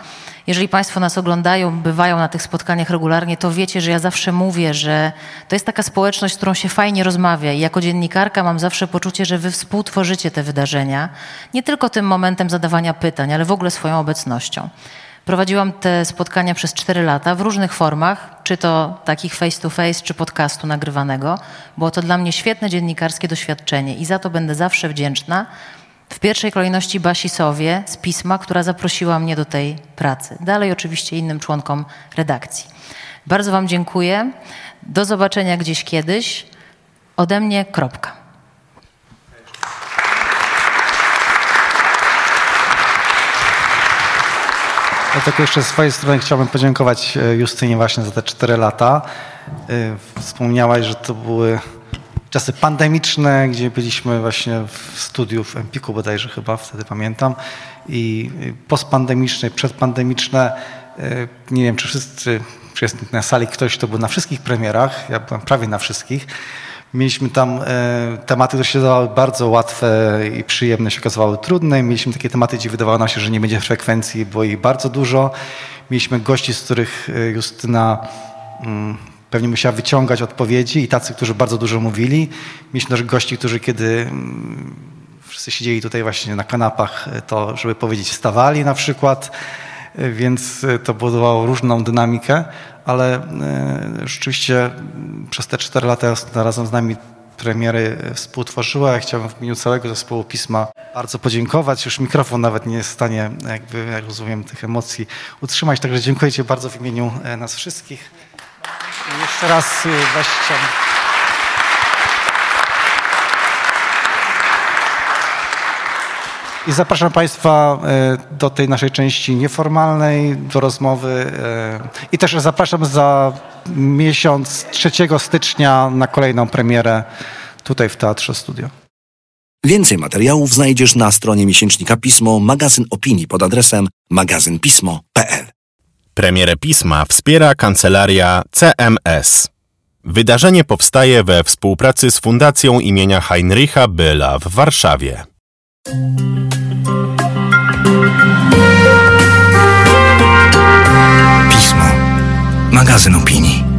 jeżeli Państwo nas oglądają, bywają na tych spotkaniach regularnie, to wiecie, że ja zawsze mówię, że to jest taka społeczność, z którą się fajnie rozmawia. I jako dziennikarka mam zawsze poczucie, że Wy współtworzycie te wydarzenia, nie tylko tym momentem zadawania pytań, ale w ogóle swoją obecnością. Prowadziłam te spotkania przez 4 lata w różnych formach, czy to takich face to face, czy podcastu nagrywanego. Było to dla mnie świetne dziennikarskie doświadczenie i za to będę zawsze wdzięczna. W pierwszej kolejności Basi Sowie z pisma, która zaprosiła mnie do tej pracy. Dalej oczywiście innym członkom redakcji. Bardzo Wam dziękuję. Do zobaczenia gdzieś kiedyś. Ode mnie kropka. Ja tylko jeszcze z swojej strony chciałbym podziękować e, Justynie właśnie za te cztery lata. E, wspomniałaś, że to były czasy pandemiczne, gdzie byliśmy właśnie w studiu w Empiku bodajże chyba, wtedy pamiętam. I postpandemiczne, przedpandemiczne. E, nie wiem, czy wszyscy, czy jest na sali ktoś, kto był na wszystkich premierach. Ja byłem prawie na wszystkich. Mieliśmy tam e, tematy, które się wydawały bardzo łatwe i przyjemne, się okazywały trudne. Mieliśmy takie tematy, gdzie wydawało nam się, że nie będzie frekwencji, było ich bardzo dużo. Mieliśmy gości, z których e, Justyna mm, pewnie musiała wyciągać odpowiedzi i tacy, którzy bardzo dużo mówili. Mieliśmy też gości, którzy kiedy mm, wszyscy siedzieli tutaj właśnie na kanapach, e, to żeby powiedzieć wstawali na przykład, e, więc e, to budowało różną dynamikę ale rzeczywiście przez te cztery lata razem z nami premiery współtworzyła. Ja chciałbym w imieniu całego zespołu pisma bardzo podziękować. Już mikrofon nawet nie jest w stanie, jakby, jak rozumiem, tych emocji utrzymać. Także dziękuję Ci bardzo w imieniu nas wszystkich. Jeszcze raz e, właśnie chciałbym... I zapraszam Państwa e, do tej naszej części nieformalnej, do rozmowy. E, I też zapraszam za miesiąc 3 stycznia na kolejną premierę tutaj w Teatrze Studio. Więcej materiałów znajdziesz na stronie miesięcznika Pismo, magazyn opinii pod adresem magazynpismo.pl. Premierę pisma wspiera kancelaria CMS. Wydarzenie powstaje we współpracy z Fundacją imienia Heinricha Byla w Warszawie. Pismo. Magazyn opinii.